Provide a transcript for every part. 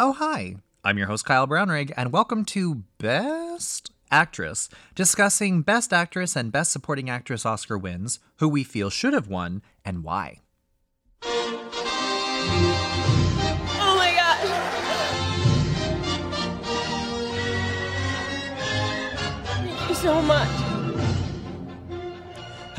Oh, hi. I'm your host, Kyle Brownrigg, and welcome to Best Actress, discussing Best Actress and Best Supporting Actress Oscar wins, who we feel should have won, and why. Oh my. Thank you so much.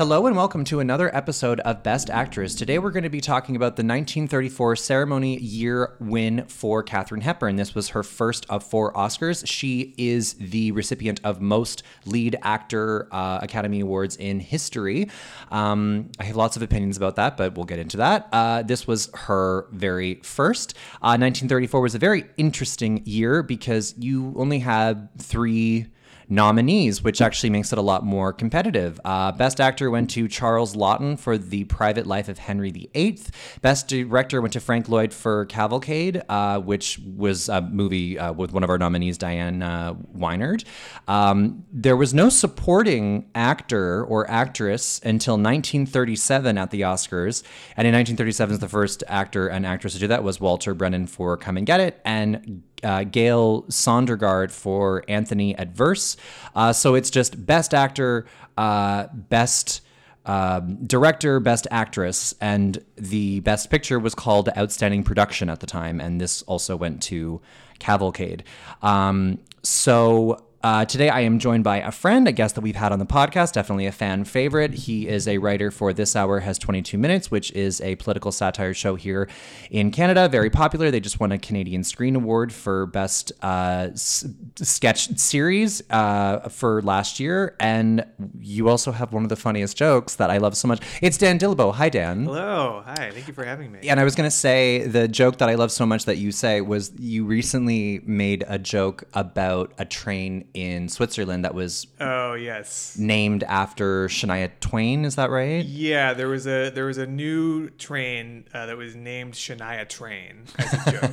Hello and welcome to another episode of Best Actress. Today we're going to be talking about the 1934 ceremony year win for Katharine Hepburn. This was her first of four Oscars. She is the recipient of most lead actor uh, Academy Awards in history. Um, I have lots of opinions about that, but we'll get into that. Uh, this was her very first. Uh, 1934 was a very interesting year because you only had three nominees, which actually makes it a lot more competitive. Uh, Best Actor went to Charles Laughton for The Private Life of Henry VIII. Best Director went to Frank Lloyd for Cavalcade, uh, which was a movie uh, with one of our nominees, Diane uh, Wynard. Um, there was no supporting actor or actress until 1937 at the Oscars, and in 1937 the first actor and actress to do that was Walter Brennan for Come and Get It, and uh, Gale Sondergaard for Anthony Adverse. Uh, so it's just best actor, uh, best um, director, best actress, and the best picture was called Outstanding Production at the time, and this also went to Cavalcade. Um, so uh, today, I am joined by a friend, a guest that we've had on the podcast, definitely a fan favorite. He is a writer for This Hour Has 22 Minutes, which is a political satire show here in Canada. Very popular. They just won a Canadian Screen Award for Best uh, s- Sketch Series uh, for last year. And you also have one of the funniest jokes that I love so much. It's Dan Dillabough. Hi, Dan. Hello. Hi. Thank you for having me. And I was going to say the joke that I love so much that you say was you recently made a joke about a train in Switzerland that was Oh yes. named after Shania Twain. Is that right? Yeah, there was a there was a new train uh, that was named Shania Train as a joke.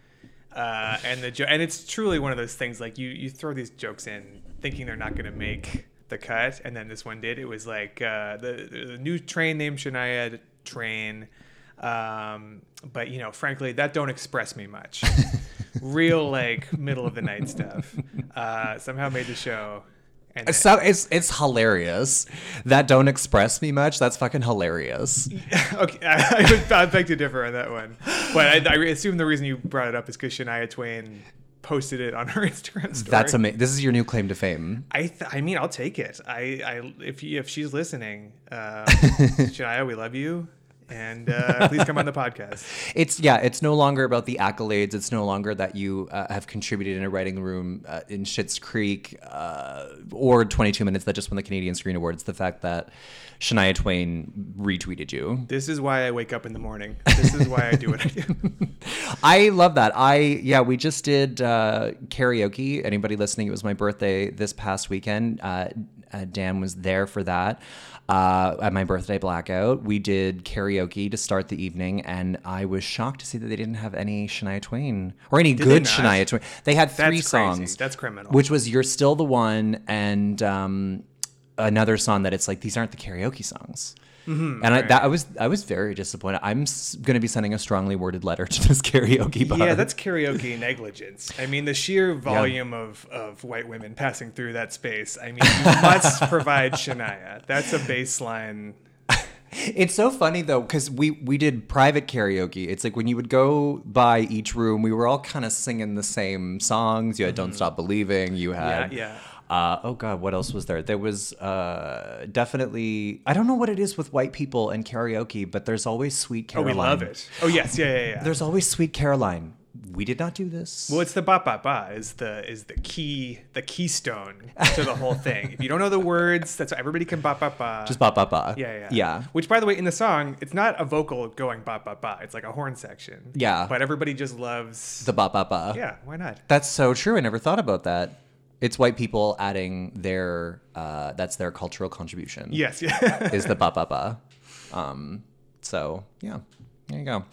uh, and the jo- and it's truly one of those things like you you throw these jokes in thinking they're not going to make the cut, and then this one did. It was like uh, the the new train named Shania Train. Um, but you know, frankly, that don't express me much. Real like middle of the night stuff. Uh, somehow made the show. And So it's it's hilarious. That don't express me much. That's fucking hilarious. okay, I, I would I beg to differ on that one, but I, I assume the reason you brought it up is because Shania Twain posted it on her Instagram story. That's amazing. This is your new claim to fame. I th- I mean, I'll take it. I, I if you, if she's listening, uh, Shania, we love you, and uh, please come on the podcast. It's yeah. It's no longer about the accolades. It's no longer that you uh, have contributed in a writing room uh, in Schitt's Creek uh, or 22 Minutes that just won the Canadian Screen Award. It's the fact that Shania Twain retweeted you. This is why I wake up in the morning. This is why I do what I do. I love that. I yeah, we just did uh, karaoke. Anybody listening? It was my birthday this past weekend. Uh, uh, Dan was there for that. Uh, at my birthday blackout, we did karaoke to start the evening, and I was shocked to see that they didn't have any Shania Twain or any they good? Shania Twain. They had three That's crazy. songs. That's criminal. Which was "You're Still the One" and um, another song that it's like these aren't the karaoke songs. Mm-hmm, and I, that, I was I was very disappointed. I'm going to be sending a strongly worded letter to this karaoke bar. Yeah, that's karaoke negligence. I mean, the sheer volume of, of white women passing through that space. I mean, you must provide Shania. That's a baseline. It's so funny though because we we did private karaoke. It's like when you would go by each room, we were all kind of singing the same songs. You had "Don't Stop Believing." You had Mm-hmm. yeah. Uh, oh God, what else was there? There was uh, definitely I don't know what it is with white people and karaoke, but there's always "Sweet Caroline. Oh, Caroline." we love it. Oh, yes. Yeah, yeah, yeah. There's always "Sweet Caroline." We did not do this. Well, it's the ba ba ba is the is the key the keystone to the whole thing. if you don't know the words, that's everybody can ba ba ba. Just ba ba ba. yeah, yeah, yeah. Which, by the way, in the song, it's not a vocal going ba ba ba. It's like a horn section. Yeah. But everybody just loves. The ba ba ba. yeah, why not? That's so true. I never thought about that. It's white people adding their uh, that's their cultural contribution. Yes, yeah. is the ba ba ba. Um, so yeah, there you go.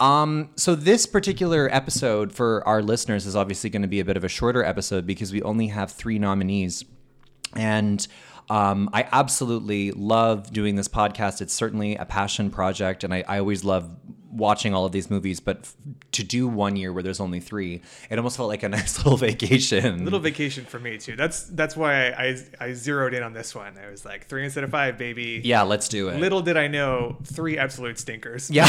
Um, so this particular episode for our listeners is obviously going to be a bit of a shorter episode because we only have three nominees, and um, I absolutely love doing this podcast. It's certainly a passion project, and I, I always love watching all of these movies, but f- to do one year where there's only three, it almost felt like a nice little vacation. Little vacation for me too. That's that's why I, I I zeroed in on this one. I was like three instead of five, baby. yeah, let's do it. Little did I know, three absolute stinkers. yeah.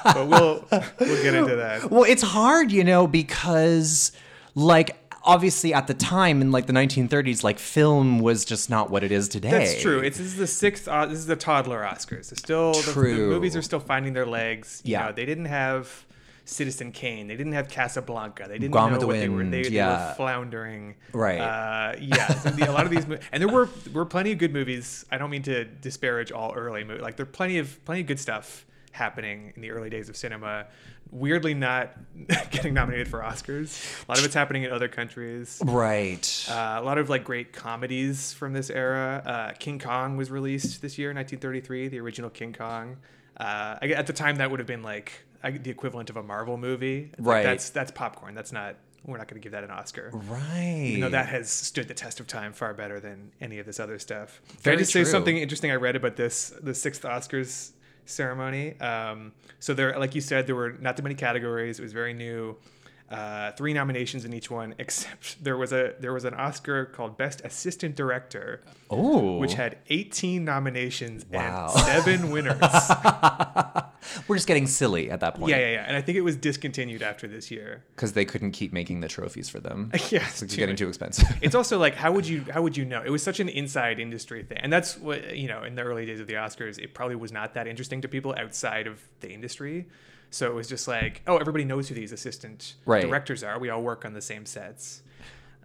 but we'll we'll get into that. Well, it's hard, you know, because like obviously at the time in like the 1930s, like film was just not what it is today. That's true. It's this is the sixth. Uh, this is the toddler Oscars. It's still the- The, True. movies are still finding their legs. You Yeah. know, they didn't have Citizen Kane. They didn't have Casablanca. They didn't Gone know the what they were. Wind, They, they were floundering. Right. Uh, yeah. So the, a lot of these, mo- and there were were plenty of good movies. I don't mean to disparage all early movies. Like there are plenty of plenty of good stuff happening in the early days of cinema. Weirdly, not getting nominated for Oscars. A lot of it's happening in other countries. right. Uh, a lot of like great comedies from this era. Uh, King Kong was released this year, 1933, the original King Kong. Uh, I, at the time, that would have been like I, the equivalent of a Marvel movie. Like, Right. that's that's popcorn. That's not. We're not going to give that an Oscar. right. You know that has stood the test of time far better than any of this other stuff. Can Very I just say something interesting I read about this the sixth Oscars ceremony? Um, so there, like you said, there were not too many categories. It was very new. Uh, three nominations in each one, except there was a there was an Oscar called Best Assistant Director, oh, which had 18 nominations Wow. and seven winners. we're just getting silly at that point. yeah, yeah, yeah. And I think it was discontinued after this year. Because they couldn't keep making the trophies for them. Yeah, it's too getting too expensive. it's also like how would you how would you know it was such an inside industry thing and that's what you know in the early days of the oscars it probably was not that interesting to people outside of the industry so it was just like oh everybody knows who these assistant Right. directors are we all work on the same sets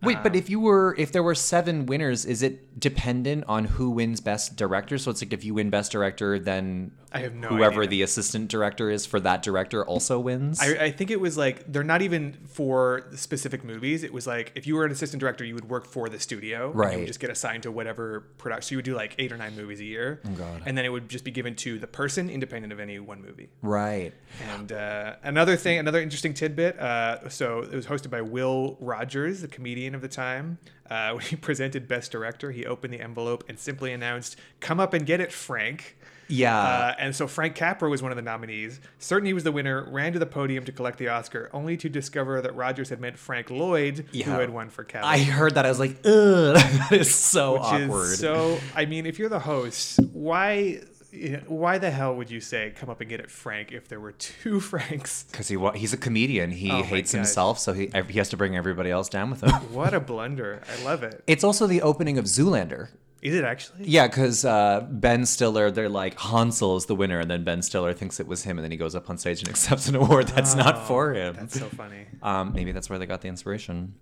Wait, Um, but if you were, if there were seven winners, is it dependent on who wins best director? So it's like if you win best director, then I have no whoever idea. the assistant director is for that director also wins. I, I think it was like they're not even for specific movies. It was like if you were an assistant director, you would work for the studio. and You would just get assigned to whatever production. So you would do like eight or nine movies a year. Oh God. And then it would just be given to the person, independent of any one movie. right. And uh, another thing, another interesting tidbit. Uh, so it was hosted by Will Rogers, the comedian of the time. Uh, when he presented Best Director, he opened the envelope and simply announced, "Come up and get it, Frank." Yeah. Uh, and so Frank Capra was one of the nominees. Certain he was the winner, ran to the podium to collect the Oscar, only to discover that Rogers had meant Frank Lloyd, Yeah. who had won for Capra. I heard that. I was like, ugh, that is so which awkward. is so. I mean, if you're the host, why? You know, Why the hell would you say "come up and get it, Frank"? If there were two Franks, Because he he's a comedian. He Oh hates himself, so he he has to bring everybody else down with him. what a blunder! I love it. It's also the opening of Zoolander. Is it actually? Yeah, because uh, Ben Stiller, they're like Hansel is the winner, and then Ben Stiller thinks it was him, and then he goes up on stage and accepts an award that's not for him. That's so funny. Um, maybe that's where they got the inspiration.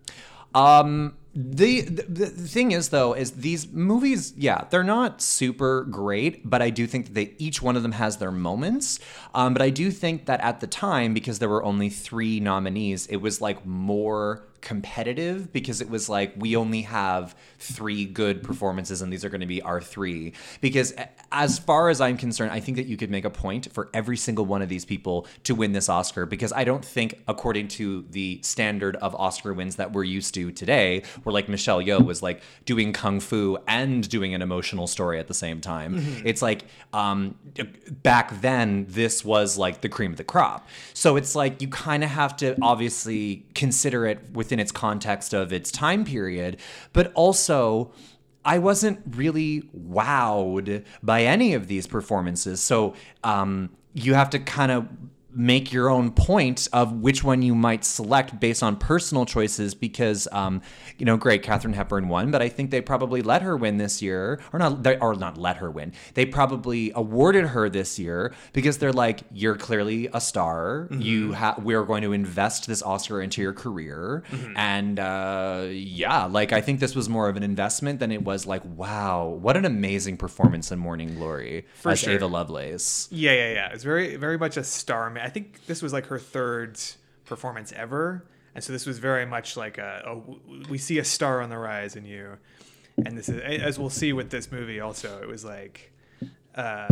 Um, the, the thing is though is these movies, yeah, they're not super great, but I do think that they each one of them has their moments. Um, but I do think that at the time, because there were only three nominees, it was like more competitive because it was like we only have three good performances and these are going to be our three because as far as i'm concerned i think that you could make a point for every single one of these people to win this oscar because i don't think according to the standard of oscar wins that we're used to today like michelle yeoh was like doing kung fu and doing an emotional story at the same time. It's like um back then this was like the cream of the crop. So it's like you kind of have to obviously consider it within its context of its time period but also I wasn't really wowed by any of these performances. So um, you have to kind of make your own point of which one you might select based on personal choices because um, you know great Katharine Hepburn won but I think they probably let her win this year or not they, or not let her win they probably awarded her this year because they're like you're clearly a star you ha- we're going to invest this Oscar into your career and uh, yeah like I think this was more of an investment than it was like wow what an amazing performance in Morning Glory For as sure. Ava Lovelace Yeah, yeah, yeah. It's very, very much a star. I think this was like her third performance ever, and so this was very much like a, a we see a star on the rise in you, and this is as we'll see with this movie. Also, it was like uh,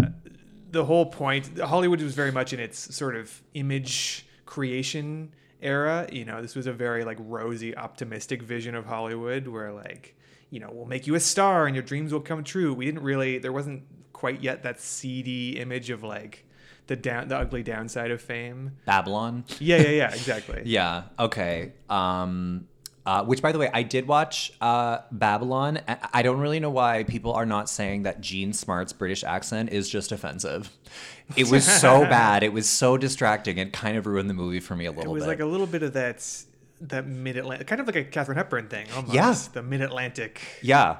the whole point. Hollywood was very much in its sort of image creation era. You know, this was a very like rosy, optimistic vision of Hollywood, where like you know we'll make you a star and your dreams will come true. We didn't really. There wasn't quite yet that seedy image of like the down the ugly downside of fame. Babylon. Yeah, yeah, yeah, exactly. Yeah. Okay. Um, uh, which, by the way, I did watch uh, Babylon. I- don't really know why people are not saying that Jean Smart's British accent is just offensive. It was so bad. It was so distracting. It kind of ruined the movie for me a little bit. It was bit. like a little bit of that that mid Atlantic, kind of like a Katharine Hepburn thing, almost. Yeah. the mid Atlantic. yeah.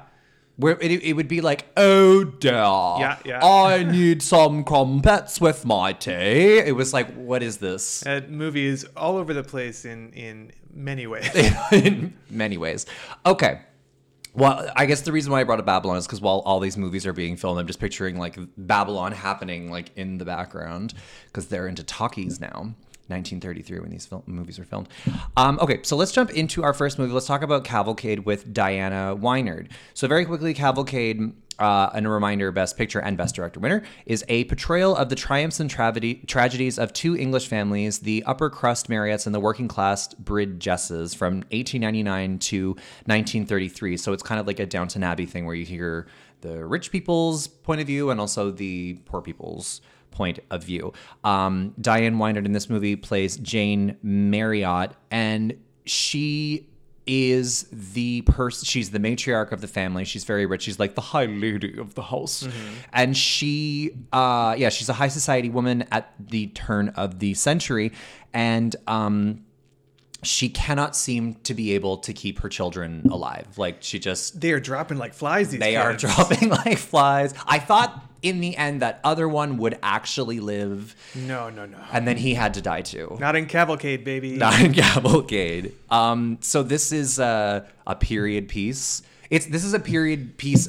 Where it, it would be like, oh dear, Yeah, yeah. I need some crumpets with my tea. It was like, what is this? That movie is all over the place in in many ways. in many ways. Okay. Well, I guess the reason why I brought up Babylon is because while all these movies are being filmed, I'm just picturing like Babylon happening like in the background because they're into talkies now. 1933 when these movies were filmed. Um, okay, so let's jump into our first movie. Let's talk about Cavalcade with Diana Wynard. So very quickly, Cavalcade uh, and a reminder best picture and best director winner is a portrayal of the triumphs and tragedies of two english families the upper crust marriotts and the working class bridgesses from 1899 to 1933 so it's kind of like a downton abbey thing where you hear the rich people's point of view and also the poor people's point of view. Um, diane wynard in this movie plays jane marriott and she is the person she's the matriarch of the family. She's very rich. She's like the high lady of the house. And she uh yeah she's a high society woman at the turn of the century. And um she cannot seem to be able to keep her children alive. Like she just they are dropping like flies. These they are dropping like flies. I thought in the end that other one would actually live No, no, no. and then he had to die too Not in Cavalcade, baby. not in Cavalcade. Um, so this is a, a period piece. It's this is a period piece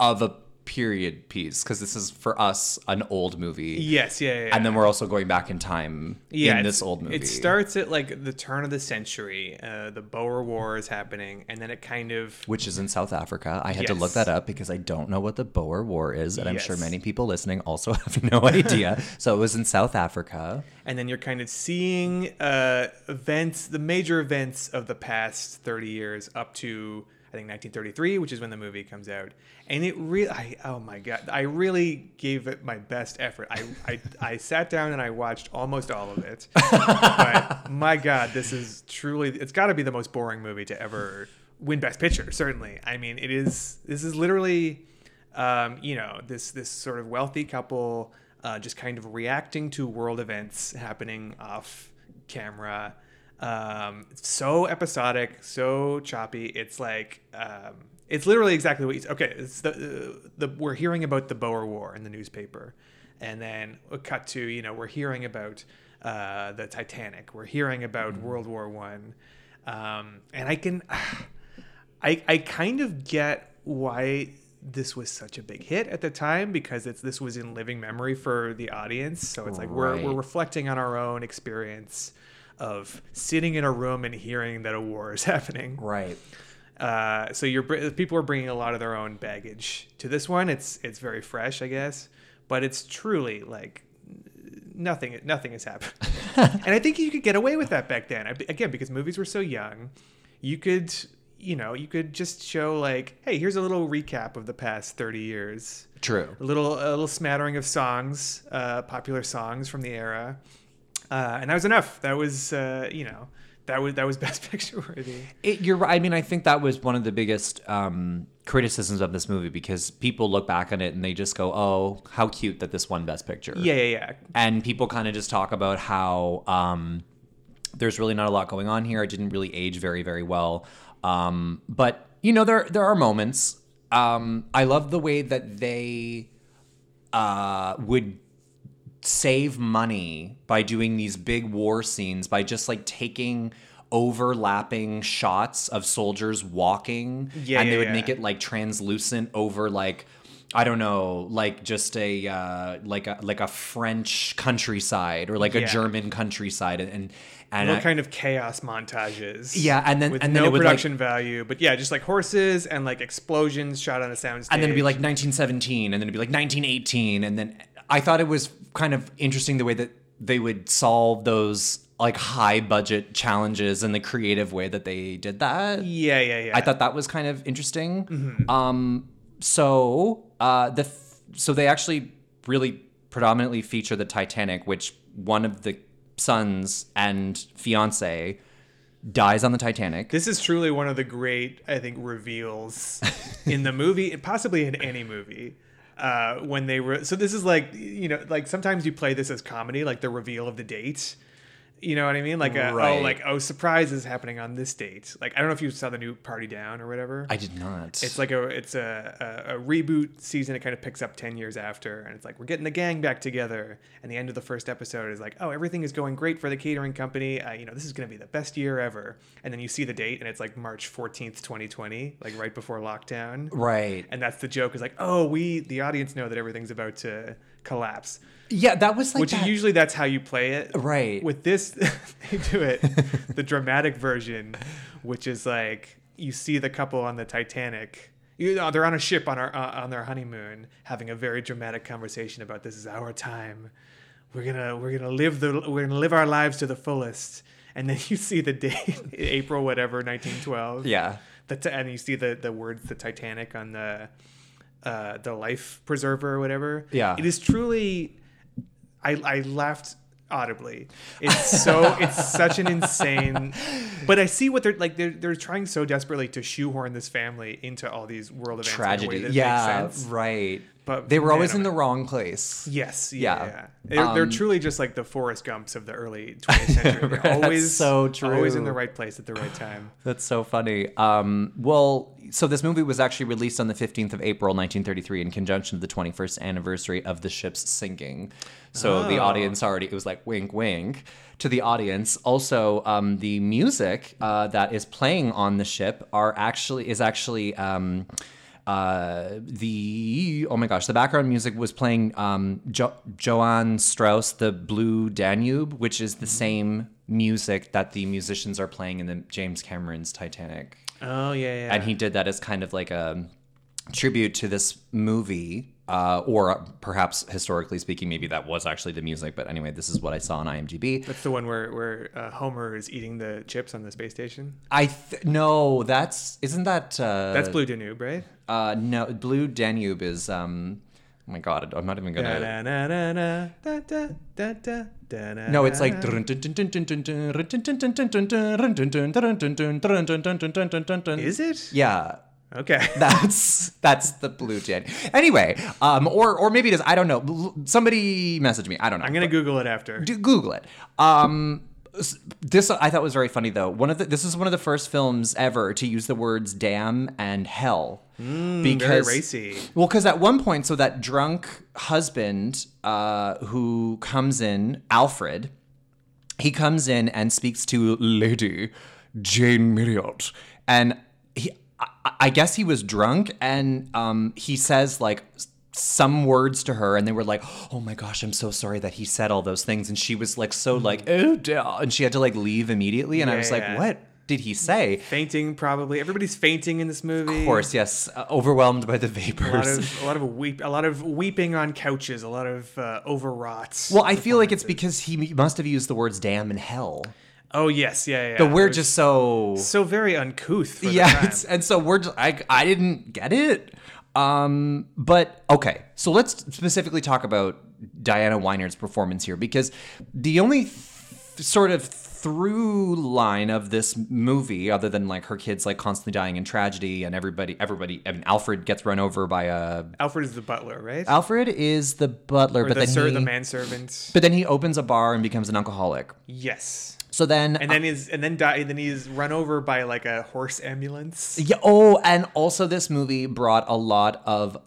of a period piece because this is for us an old movie. Yes, yeah, yeah. yeah. And then we're also going back in time yeah, in this old movie. It starts at like the turn of the century. Uh, the Boer War is happening, and then it kind of which is in South Africa. I had to look that up because I don't know what the Boer War is, and I'm sure many people listening also have no idea. so it was in South Africa. and then you're kind of seeing uh, events, the major events of the past 30 years up to think 1933, which is when the movie comes out. And it really, I, oh my god, I really gave it my best effort. I, I, I sat down and I watched almost all of it. but my god, this is truly, it's got to be the most boring movie to ever win Best Picture. Certainly, I mean, it is. This is literally um, you know, this this sort of wealthy couple uh, just kind of reacting to world events happening off camera. Um, so episodic, so choppy. It's like um, it's literally exactly what you. Okay, it's the, uh, the we're hearing about the Boer War in the newspaper, and then a cut to you know we're hearing about uh, the Titanic. We're hearing about World War One, um, and I can. I, I kind of get why this was such a big hit at the time because it's this was in living memory for the audience. So it's like we're, we're reflecting on our own experience of sitting in a room and hearing that a war is happening. Right. Uh, so you're people are bringing a lot of their own baggage to this one. It's it's very fresh, I guess, but it's truly like nothing nothing has happened. and I think you could get away with that back then. Again, because movies were so young, you could you know you could just show like, hey, here's a little recap of the past thirty years. True. A little a little smattering of songs, uh, popular songs from the era, uh, and that was enough. That was uh, you know that was that was best picture worthy. It, you're right. I mean, I think that was one of the biggest um, criticisms of this movie because people look back on it and they just go, "Oh, how cute that this won Best Picture." Yeah, yeah, yeah. and people kind of just talk about how um, there's really not a lot going on here. It didn't really age very, very well. Um, but you know, there there are moments. Um, I love the way that they uh, would save money by doing these big war scenes by just like taking overlapping shots of soldiers walking Yeah, and they yeah, would yeah. make it like translucent over like I don't know, like just a uh, like a like a French countryside or like a German countryside, and and, What kind of chaos montages? Yeah, and then- with and no would, like- production value, but yeah, just like horses and like explosions shot on a soundstage. and then it'd be like 1917, and then it'd be like 1918, and then I thought it was kind of interesting the way that they would solve those like high budget challenges and the creative way that they did that. yeah, yeah, yeah. I thought that was kind of interesting. Mm-hmm. Um, so uh, the so they actually really predominantly feature the Titanic, which one of the sons and fiance dies on the Titanic. This is truly one of the great, I think, reveals in the movie, and possibly in any movie. Uh, when they were so this is like you know like sometimes you play this as comedy like the reveal of the date you know what I mean? Like, a, oh, Right. like, oh, surprise is happening on this date. Like, I don't know if you saw the new Party Down or whatever. I did not. It's like a it's a, a, a reboot season. It kind of picks up ten years after, and it's like we're getting the gang back together. And the end of the first episode is like, oh, everything is going great for the catering company. Uh, you know, this is going to be the best year ever. And then you see the date, and it's like March fourteenth, twenty twenty, like right before lockdown. right. And that's the joke is like, oh, we the audience know that everything's about to collapse. Yeah, that was like Which that. usually that's how you play it. Right. With this, they do it the dramatic version, which is like you see the couple on the Titanic. You know, they're on a ship on our uh, on their honeymoon, having a very dramatic conversation about this is our time. We're gonna we're gonna live the we're gonna live our lives to the fullest. And then you see the date, April whatever, nineteen twelve. yeah. The t- and you see the the words the Titanic on the uh, the life preserver or whatever. Yeah. It is truly I I laughed audibly. It's so it's such an insane but I see what they're like they're they're trying so desperately to shoehorn this family into all these world events in a way Tragedy. that Yeah, makes sense. right. But they were always in the wrong place. Yes, Yeah. yeah. yeah. They're, they're Um, truly just like the Forrest Gumps of the early 20th century. They're That's always so Always in the right place at the right time. That's so funny. Um, well, so this movie was actually released on the 15th of April, 1933, in conjunction with the 21st anniversary of the ship's sinking. So the Oh. audience already, it was like wink, wink to the audience. Also, um, the music uh, that is playing on the ship are actually is actually. Uh, the oh my gosh, the background music was playing um, jo- Johann Strauss, the Blue Danube, which is the same music that the musicians are playing in the James Cameron's Titanic, Oh yeah, yeah. and he did that as kind of like a tribute to this movie. Uh, or perhaps historically speaking, maybe that was actually the music. But anyway, this is what I saw on IMDb. That's the one where where uh, Homer is eating the chips on the space station. I th- no, that's isn't that uh, That's Blue Danube, right? Uh, no, Blue Danube is um. Oh my god, I'm not even gonna. No, it's like. Is it? Yeah, Okay. that's that's the blue jay. Anyway, um, or or maybe it is. I don't know. Somebody message me. I don't know. I'm gonna Google it after. Do, Google it. Um, this I thought was very funny though. One of the this is one of the first films ever to use the words "damn" and "hell" very racy. Well, because at one point, so that drunk husband uh, who comes in, Alfred, he comes in and speaks to Lady Jane Marriott, and I, I guess he was drunk, and um, he says like some words to her, and they were like, "Oh my gosh, I'm so sorry that he said all those things," and she was like so like, "Oh," dear," and she had to like leave immediately, and I Yeah, was like, yeah. "What did he say?" Fainting, probably. Everybody's fainting in this movie. Of course, yes, uh, overwhelmed by the vapors. A lot of a lot of weep, a lot of weeping on couches, a lot of uh, overwrought. Well, I feel like it's because he must have used the words damn and hell. Oh yes, yeah, yeah. But we're just so so very uncouth. Yeah, and so we're just I I didn't get it. Um, but okay, so let's specifically talk about Diana Wynard's performance here because the only th- sort of through line of this movie, other than like her kids like constantly dying in tragedy and everybody everybody I mean Alfred gets run over by a Alfred is the butler, right? Alfred is the butler, or but the, then ser- he, the manservant. but then he opens a bar and becomes an alcoholic. yes. So then And then is and then die. Then he's run over by like a horse ambulance. Yeah. Oh, and also this movie brought a lot of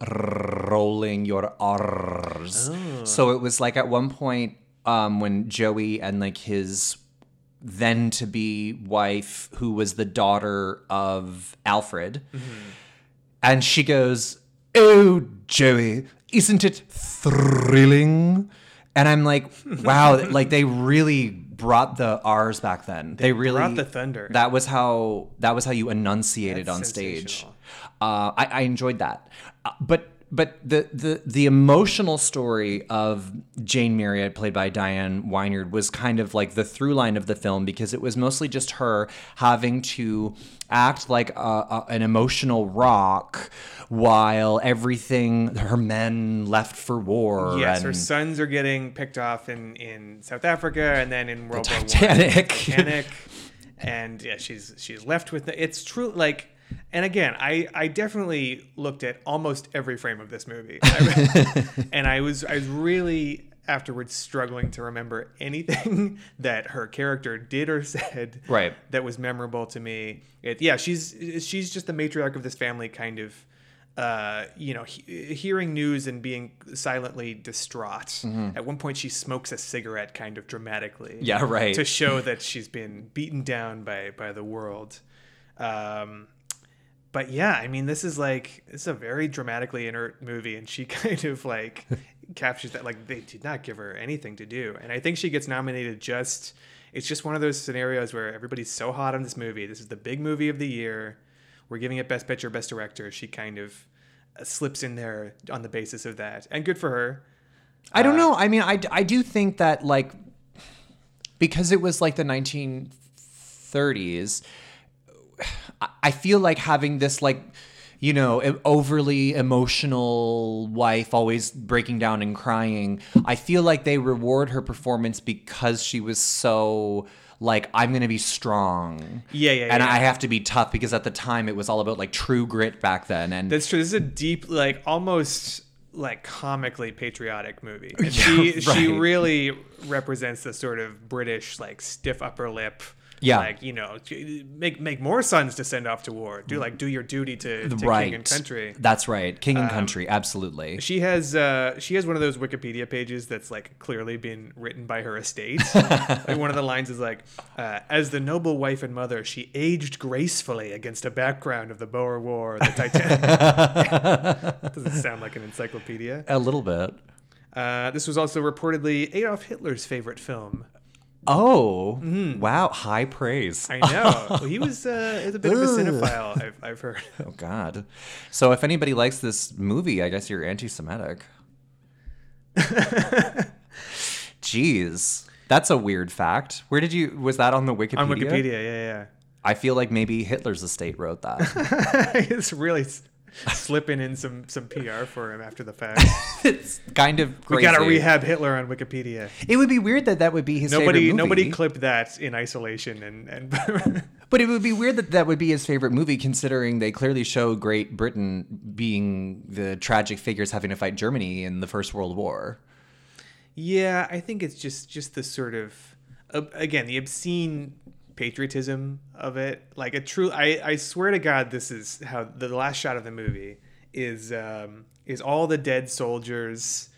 rolling your R's. So it was like at one point um, when Joey and like his then to be wife, who was the daughter of Alfred, and she goes, "Oh, Joey, isn't it thrilling?" And I'm like, "Wow!" like they really brought the R's back then. They, really brought the thunder. That was how that was how you enunciated That's on stage. Uh, I, I enjoyed that, uh, but but the, the the emotional story of Jane Marriott, played by Diane Wynard, was kind of like the through line of the film because it was mostly just her having to act like a, a, an emotional rock while everything her men left for war. Yes, her sons are getting picked off in, in South Africa and then in World War One. Titanic. Titanic. and yeah, she's she's left with the, it's true like and again, I, I definitely looked at almost every frame of this movie. And I was I was really afterwards struggling to remember anything that her character did or said Right. that was memorable to me. It, yeah, she's she's just the matriarch of this family, kind of. Uh, you know, he, hearing news and being silently distraught. At one point, she smokes a cigarette, kind of dramatically. Yeah, right. To show that she's been beaten down by by the world. Um, but yeah, I mean, this is like this is a very dramatically inert movie, and she kind of like captures that. Like they did not give her anything to do, and I think she gets nominated just. It's just one of those scenarios where everybody's so hot on this movie. This is the big movie of the year. We're giving it Best Picture, Best Director. She kind of uh, slips in there on the basis of that, and good for her. I don't know. I mean, I, I do think that like because it was like the 1930s, I- I feel like having this like you know overly emotional wife always breaking down and crying. I feel like they reward her performance because she was so like I'm gonna be strong. Yeah, yeah, And yeah. I have to be tough because at the time it was all about like true grit back then. And That's true. This is a deep, like almost like comically patriotic movie. And Yeah, she she really represents the sort of British like stiff upper lip. Yeah. Like you know, make make more sons to send off to war. Do like do your duty to, to right. king and country. That's right. King Um, and country, absolutely. She has uh, she has one of those Wikipedia pages that's like clearly been written by her estate. like one of the lines is like, uh, "As the noble wife and mother, she aged gracefully against a background of the Boer War, the Titanic." Doesn't sound like an encyclopedia. A little bit. Uh, this was also reportedly Adolf Hitler's favorite film. Oh, wow. High praise. I know he was uh, a bit of a cinephile. I've, I've heard. Oh, God. So if anybody likes this movie, I guess you're anti Semitic. Jeez. That's a weird fact. Where did you, was that on the Wikipedia? On Wikipedia, yeah, yeah. I feel like maybe Hitler's estate wrote that. it's really slipping in some some PR for him after the fact. it's kind of We gotta rehab Hitler on Wikipedia. It would be weird that that would be his Nobody favorite movie. nobody clipped that in isolation and and But it would be weird that that would be his favorite movie, considering they clearly show Great Britain being the tragic figures having to fight Germany in the First World War. yeah, I think it's just just the sort of uh, again the obscene patriotism of it. Like a true, I I swear to God, this is how the last shot of the movie is um, is all the dead soldiers.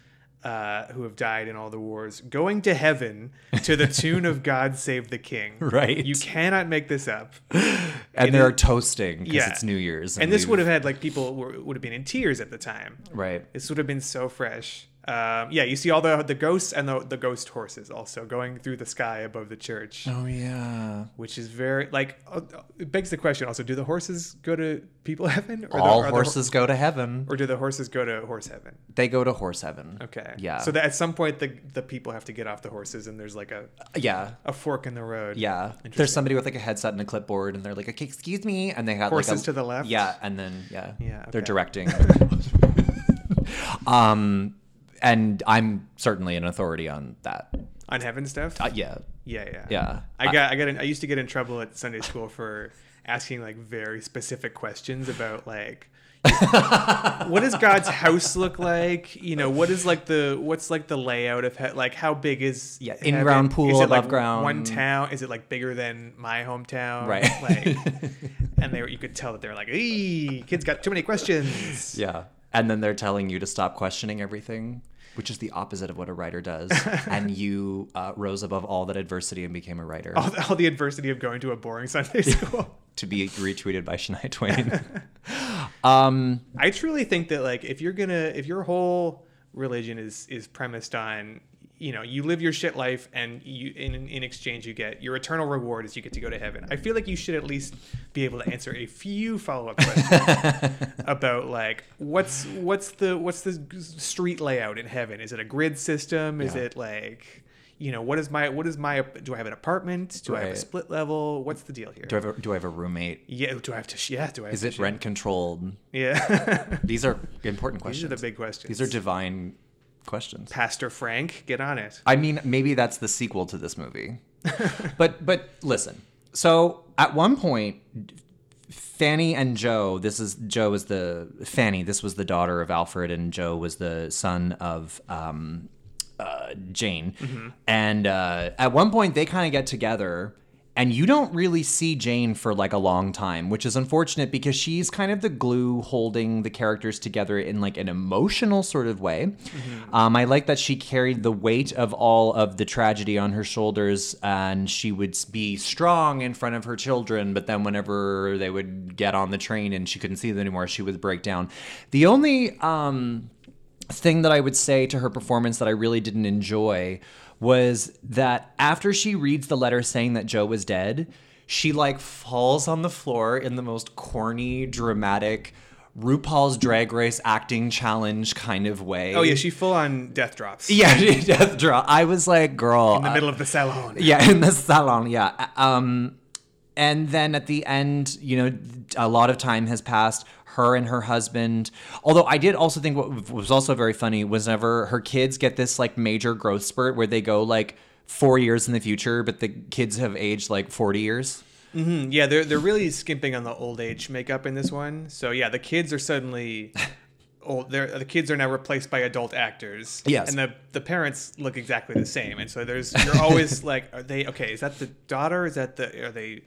Uh, who have died in all the wars going to heaven to the tune of God Save the King. Right. You cannot make this up. And It they're toasting because Yeah. it's New Year's. And this would have had like people were, would have been in tears at the time. Right. This would have been so fresh. Um, yeah, you see all the the ghosts and the the ghost horses also going through the sky above the church, Oh, yeah. which is very like uh, it begs the question. Also, do the horses go to people heaven, or All the, are the- horses go to heaven. or do the horses go to horse heaven? They go to horse heaven. Okay, Yeah. So that at some point the the people have to get off the horses, and there's like a Yeah. a fork in the road. Yeah. There's somebody with like a headset and a clipboard, and they're like, okay, excuse me. And they have like Horses a, to the left? Yeah. And then, yeah. Yeah, They're directing. um, and I'm certainly an authority on that. on heaven stuff. Uh, yeah. Yeah, yeah, Yeah. I got, I got, in, I used to get in trouble at Sunday school for asking like very specific questions about like, what does God's house look like? You know, what is like the, what's like the layout of he- like how big is Yeah, heaven? in-ground pool, Is it like ground. One town? Is it like bigger than my hometown? Right. Like, and they were, you could tell that they're like, "Ee, kids got too many questions." Yeah. And then they're telling you to stop questioning everything, which is the opposite of what a writer does. and you uh, rose above all that adversity and became a writer All, the- all the adversity of going to a boring Sunday school. to be retweeted by Shania Twain. um, I truly think that like if you're gonna if your whole religion is is premised on you know you live your shit life and you in in exchange you get your eternal reward is you get to go to heaven i feel like you should at least be able to answer a few follow-up questions about like what's what's the what's the street layout in heaven is it a grid system is Yeah. it like you know what is my what is my do i have an apartment do i have a split level what's the deal here Do I have a, do I have a roommate? yeah do i have to yeah do i have Is it share? rent controlled? yeah These are important questions. these are the big questions These are divine questions. pastor frank get on it I mean, maybe that's the sequel to this movie. but but listen. So at one point, Fanny and Joe. This is Joe is the Fanny. This was the daughter of Alfred, and Joe was the son of um, uh, Jane. And uh, at one point, they kind of get together. And you don't really see Jane for like a long time, which is unfortunate because she's kind of the glue holding the characters together in like an emotional sort of way. Um, I like that she carried the weight of all of the tragedy on her shoulders and she would be strong in front of her children, but then whenever they would get on the train and she couldn't see them anymore, she would break down. The only um, thing that I would say to her performance that I really didn't enjoy was that after she reads the letter saying that Joe was dead, she like falls on the floor in the most corny, dramatic RuPaul's Drag Race acting challenge kind of way. oh yeah she full on death drops yeah, death drop. I was like, girl, in the middle of the salon yeah, in the salon. Yeah. Um, and then at the end, you know, a lot of time has passed. Her and her husband. Although I did also think what was also very funny was whenever her kids get this like major growth spurt where they go like four years in the future, but the kids have aged like forty years. Mm, Yeah, they're they're really skimping on the old age makeup in this one. So yeah, the kids are suddenly old. They're the kids are now replaced by adult actors. Yes. and the the parents look exactly the same. And so there's you're always like, are they okay? Is that the daughter? Is that the are they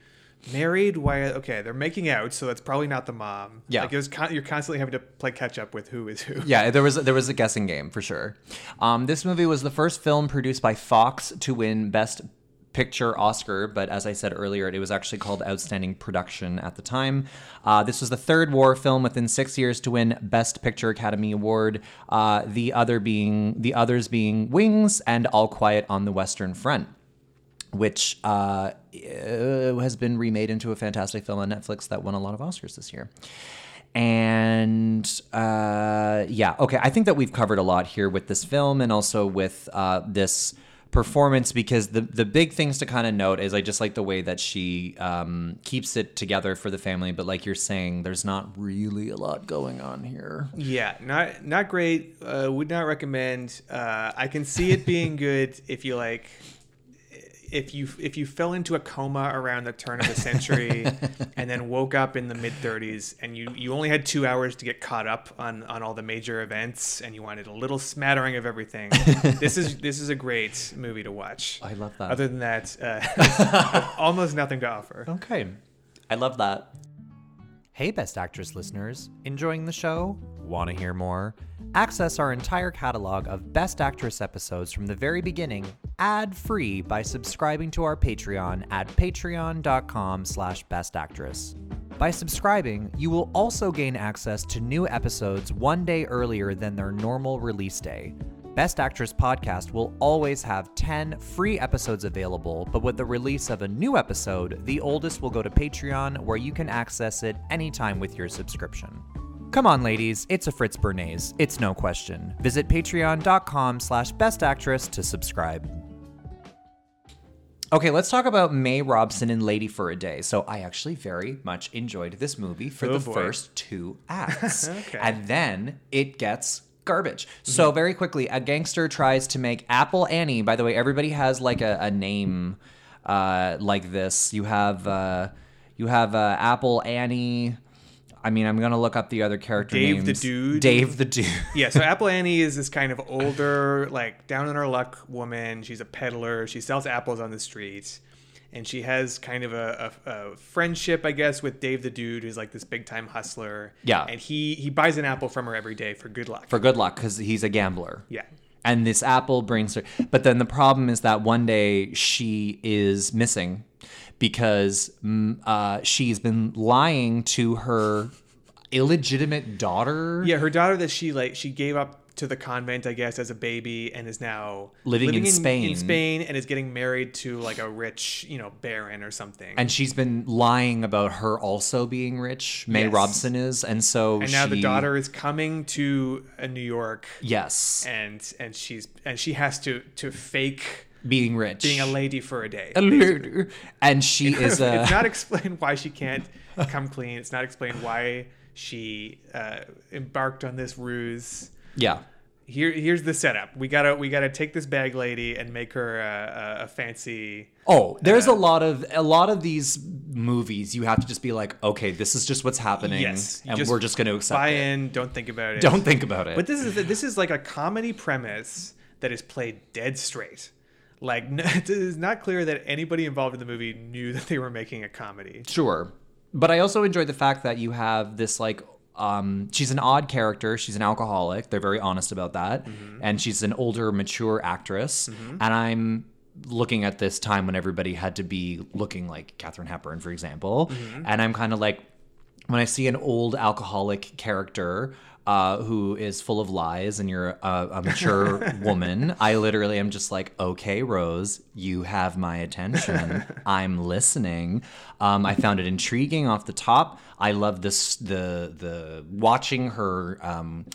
married? Why? Okay, they're making out, so that's probably not the mom. Yeah. like there's con- you're constantly having to play catch up with who is who. Yeah, there was there was a guessing game for sure. Um, this movie was the first film produced by Fox to win Best Picture Oscar, but as I said earlier, it was actually called Outstanding Production at the time. Uh, this was the third war film within six years to win Best Picture Academy Award. Uh, the other being the others being Wings and All Quiet on the Western Front which uh, has been remade into a fantastic film on Netflix that won a lot of Oscars this year. And uh, yeah, okay, I think that we've covered a lot here with this film and also with uh, this performance because the the big things to kind of note is I just like the way that she um, keeps it together for the family, but like you're saying, there's not really a lot going on here. Yeah, not not great. Uh, would not recommend. Uh, I can see it being good if you like. If you if you fell into a coma around the turn of the century, and then woke up in the mid 30s, and you, you only had two hours to get caught up on, on all the major events, and you wanted a little smattering of everything, this is this is a great movie to watch. I love that. Other than that, uh, almost nothing to offer. Okay. I love that. Hey, Best Actress listeners. Enjoying the show? Want to hear more? Access our entire catalog of Best Actress episodes from the very beginning ad-free by subscribing to our Patreon at patreon.com slash bestactress. By subscribing, you will also gain access to new episodes one day earlier than their normal release day. Best Actress Podcast will always have 10 free episodes available, but with the release of a new episode, the oldest will go to Patreon where you can access it anytime with your subscription. Come on, ladies, it's a Fritz Bernays. It's no question. Visit patreon.com slash bestactress to subscribe. Okay, let's talk about May Robson in Lady for a Day. So I actually very much enjoyed this movie for Oh, the boy. first two acts. Okay. And then it gets garbage. So very quickly, a gangster tries to make Apple Annie. By the way, everybody has like a, a name uh, like this. You have uh, you have uh, Apple Annie. I mean, I'm gonna look up the other character Dave the. Dude? Dave the Dude. yeah, so Apple Annie is this kind of older, like down on her luck woman. She's a peddler. She sells apples on the streets. And she has kind of a, a, a friendship, I guess, with Dave the Dude, who's like this big time hustler. Yeah. And he, he buys an apple from her every day for good luck. for good luck because he's a gambler. yeah. And this apple brings her. But then the problem is that one day she is missing because mm, uh, she's been lying to her illegitimate daughter. Yeah, her daughter that she like she gave up to the convent, I guess, as a baby, and is now Living in Spain. In Spain, and is getting married to like a rich, you know, baron or something. And she's been lying about her also being rich. May Yes. Robson is, and so And now the daughter is coming to uh, New York, yes, and and she's and she has to to fake being rich, being a lady for a day. a lady. and she is a it's not explained why she can't come clean. It's not explained why she uh, embarked on this ruse. Yeah. Here, here's the setup. We gotta, we gotta take this bag lady and make her a, a, a fancy. Oh, there's uh, a lot of a lot of these movies. You have to just be like, okay, this is just what's happening, Yes, and we're just going to accept buy it. in. Don't think about it. Don't think about it. But this is this is like a comedy premise that is played dead straight. Like it is not clear that anybody involved in the movie knew that they were making a comedy. Sure. But I also enjoy the fact that you have this like um she's an odd character, she's an alcoholic. They're very honest about that. Mm-hmm. And she's an older mature actress. Mm-hmm. And I'm looking at this time when everybody had to be looking like Katharine Hepburn, for example. Mm-hmm. And I'm kind of like when I see an old alcoholic character uh, who is full of lies and you're a, a mature woman, I literally am just like, okay, Rose, you have my attention. I'm listening. Um, I found it intriguing off the top. I love this the the watching her um,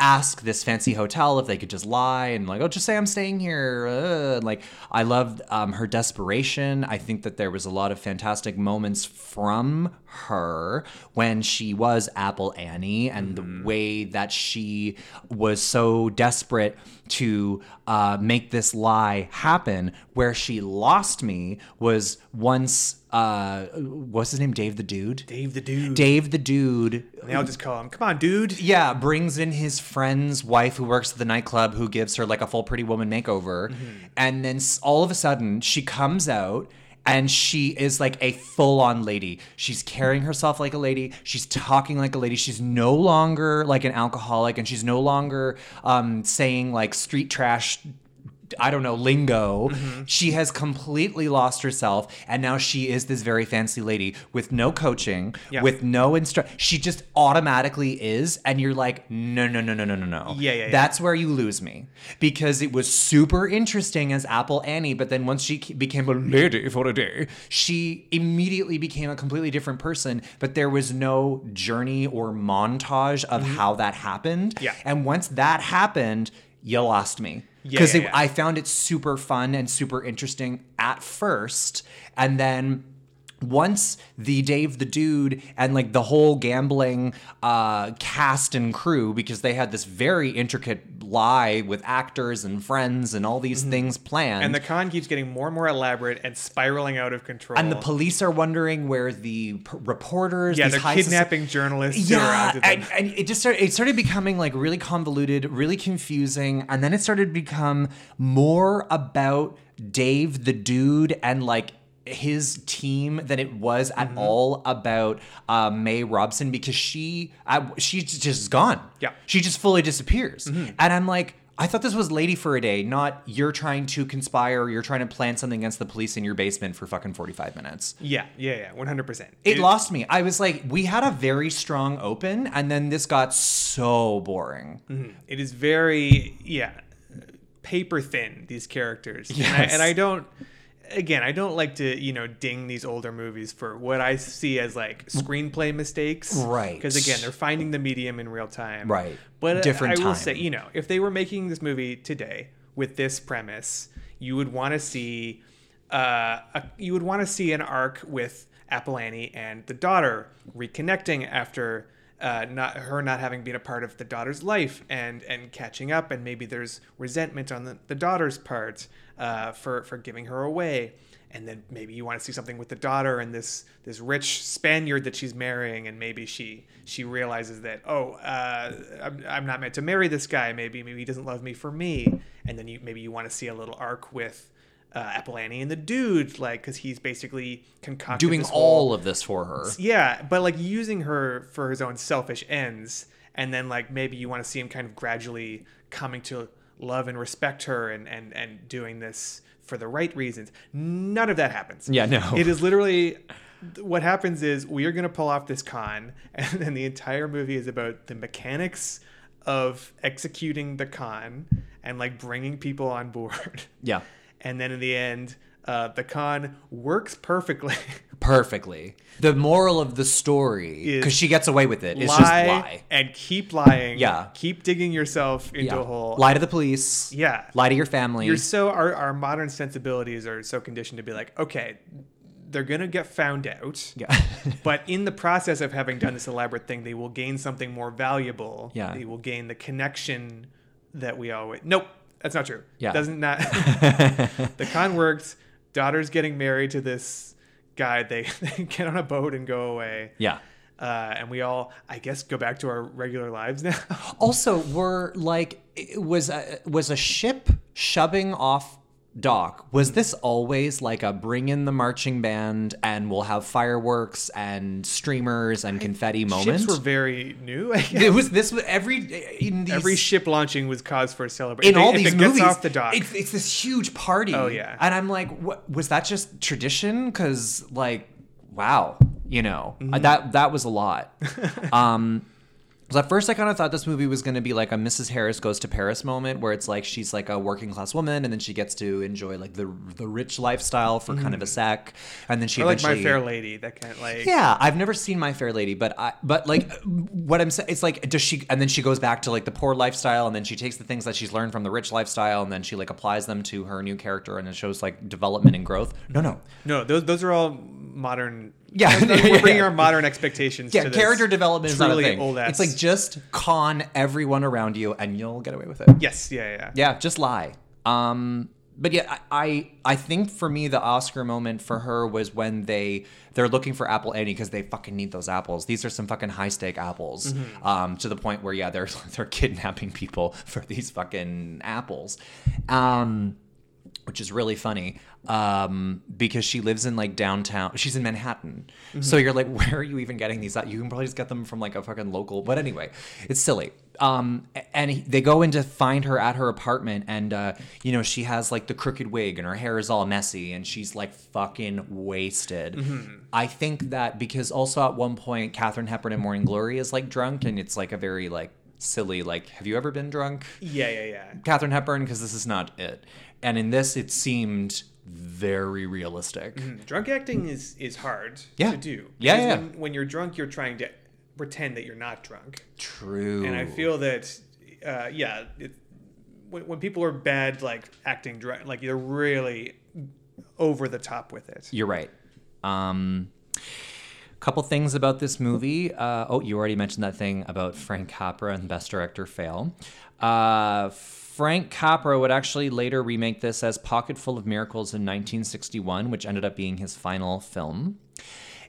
ask this fancy hotel if they could just lie and like, oh, just say I'm staying here. Uh, like I loved um, her desperation. I think that there was a lot of fantastic moments from her when she was Apple Annie and the way that she was so desperate to uh, make this lie happen. Where she lost me was once. Uh, what's his name? Dave the Dude. Dave the dude. Dave the Dude all just call him. Come on, dude. yeah, brings in his friend's wife who works at the nightclub who gives her like a full pretty woman makeover. And then all of a sudden she comes out and she is like a full on lady. She's carrying herself like a lady. She's talking like a lady. She's no longer like an alcoholic and she's no longer um, saying like street trash I don't know, lingo. She has completely lost herself, and now she is this very fancy lady with no coaching, Yeah. with no instru. She just automatically is, and you're like, no, no, no, no, no, no, no. Yeah, yeah, yeah. That's where you lose me because it was super interesting as Apple Annie, but then once she became a lady for a day, she immediately became a completely different person. But there was no journey or montage of how that happened. Mm-hmm. Yeah. And once that happened, you lost me because yeah, yeah. I found it super fun and super interesting at first, and then once the Dave the Dude and like the whole gambling uh, cast and crew, because they had this very intricate lie with actors and friends and all these things planned. Mm-hmm. And the con keeps getting more and more elaborate and spiraling out of control. and the police are wondering where the p- reporters, yeah, these they're kidnapping journalists. yeah, and, and it just started. It started becoming like really convoluted, really confusing, and then it started to become more about Dave the dude and like his team than it was at Mm-hmm. all about uh, May Robson because she I, she's just gone. Yeah. Mm-hmm. she just fully disappears, and I'm like. I thought this was Lady for a Day, not you're trying to conspire, you're trying to plan something against the police in your basement for fucking 45 minutes. yeah, yeah, yeah, one hundred percent. It lost me. I was like, we had a very strong open, and then this got so boring. It is very yeah, paper thin. These characters, and, I, and I don't. Again, I don't like to you know ding these older movies for what I see as like screenplay mistakes. Right. Because again, they're finding the medium in real time. Right. But Different I will time. say, you know, if they were making this movie today with this premise, you would want to see, uh, a, you would want to see an arc with Apple and the daughter reconnecting after uh, not her not having been a part of the daughter's life and and catching up, and maybe there's resentment on the, the daughter's part uh, for for giving her away. And then maybe you want to see something with the daughter and this this rich Spaniard that she's marrying, and maybe she she realizes that oh uh, I'm, I'm not meant to marry this guy. Maybe maybe he doesn't love me for me. And then you maybe you want to see a little arc with uh, and the dude, like because he's basically concocted Doing whole- all of this for her. yeah, but like using her for his own selfish ends, and then like maybe you want to see him kind of gradually coming to love and respect her, and and and doing this for the right reasons. None of that happens. Yeah, no. It is literally what happens is we are going to pull off this con, and then the entire movie is about the mechanics of executing the con and like bringing people on board. Yeah. And then in the end, uh, the con works perfectly. Perfectly. The moral of the story, because she gets away with it, is lie, just lie. and keep lying. Yeah. Keep digging yourself into Yeah. a hole. Lie to the police. Yeah. Lie to your family. You're so our, our modern sensibilities are so conditioned to be like, okay, they're gonna get found out. yeah. But in the process of having done this elaborate thing, they will gain something more valuable. Yeah. They will gain the connection that we always. Nope, that's not true. Yeah. Doesn't not. the con works. Daughter's getting married to this guy. They, they get on a boat and go away. yeah. Uh, and we all, I guess, go back to our regular lives now. Also, were like it was a, was a ship shoving off dock. Was this always like a bring in the marching band and we'll have fireworks and streamers and confetti moment? Ships were very new. I guess. it was this was every in these, Every ship launching was cause for a celebration. in all if these it gets movies off the dock. It's, it's this huge party. Oh, yeah. and I'm like, what was that? Just tradition? Because like, wow, you know Mm-hmm. that that was a lot. um. So at first, I kind of thought this movie was going to be like a Mrs. Harris goes to Paris moment, where it's like she's like a working class woman, and then she gets to enjoy like the the rich lifestyle for kind of a mm. sec, and then she or like My Fair Lady. That kind of like. yeah, I've never seen My Fair Lady, but I but like what I'm saying, it's like does she and then she goes back to like the poor lifestyle, and then she takes the things that she's learned from the rich lifestyle, and then she like applies them to her new character, and it shows like development and growth. No, no, No, those those are all modern. Yeah. we're bringing our modern expectations. yeah, to this character development is not a thing. Old It's like just con everyone around you, and you'll get away with it. yes, yeah, yeah. Yeah, just lie. Um, but yeah, I, I I think for me the Oscar moment for her was when they they're looking for Apple Annie because they fucking need those apples. These are some fucking high stake apples. Um, to the point where yeah, they're they're kidnapping people for these fucking apples. Um, which is really funny um, because she lives in like downtown. She's in Manhattan, so you're like, where are you even getting these? At? You can probably just get them from like a fucking local. But anyway, it's silly. Um, and he- they go in to find her at her apartment, and uh, you know she has like the crooked wig, and her hair is all messy, and she's like fucking wasted. I think that because also at one point, Katharine Hepburn in Morning Glory is like drunk, and it's like a very like silly like, have you ever been drunk? Yeah, yeah, yeah. Katharine Hepburn because this is not it. And in this, it seemed very realistic. Drunk acting is is hard Yeah. to do. Yeah, yeah. When, when you're drunk, you're trying to pretend that you're not drunk, True. and I feel that, uh, yeah, it, when, when people are bad, like acting drunk, like they're really over the top with it. You're right. Um, couple things about this movie. Uh, oh, you already mentioned that thing about Frank Capra and Best Director fail. Uh, Frank Capra would actually later remake this as Pocketful of Miracles in 1961, which ended up being his final film.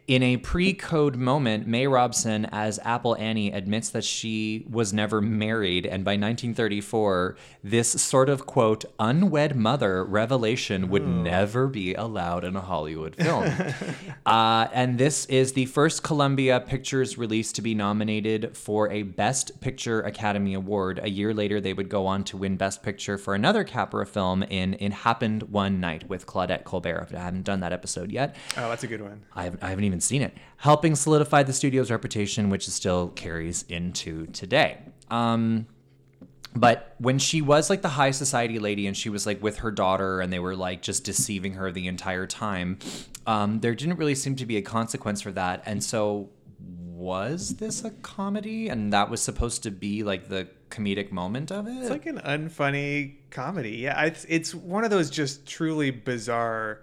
In a pre code moment, May Robson, as Apple Annie, admits that she was never married, and by 1934, this sort of quote, unwed mother revelation would never be allowed in a Hollywood film. uh, and this is the first Columbia Pictures release to be nominated for a Best Picture Academy Award. A year later, they would go on to win Best Picture for another Capra film in It Happened One Night with Claudette Colbert. I haven't done that episode yet. Oh, that's a good one. I haven't, I haven't even seen it, helping solidify the studio's reputation, which still carries into today. Um, but when she was like the high society lady and she was like with her daughter and they were like just deceiving her the entire time, um, there didn't really seem to be a consequence for that. And so, was this a comedy? And that was supposed to be like the comedic moment of it? It's like an unfunny comedy. Yeah, it's it's one of those just truly bizarre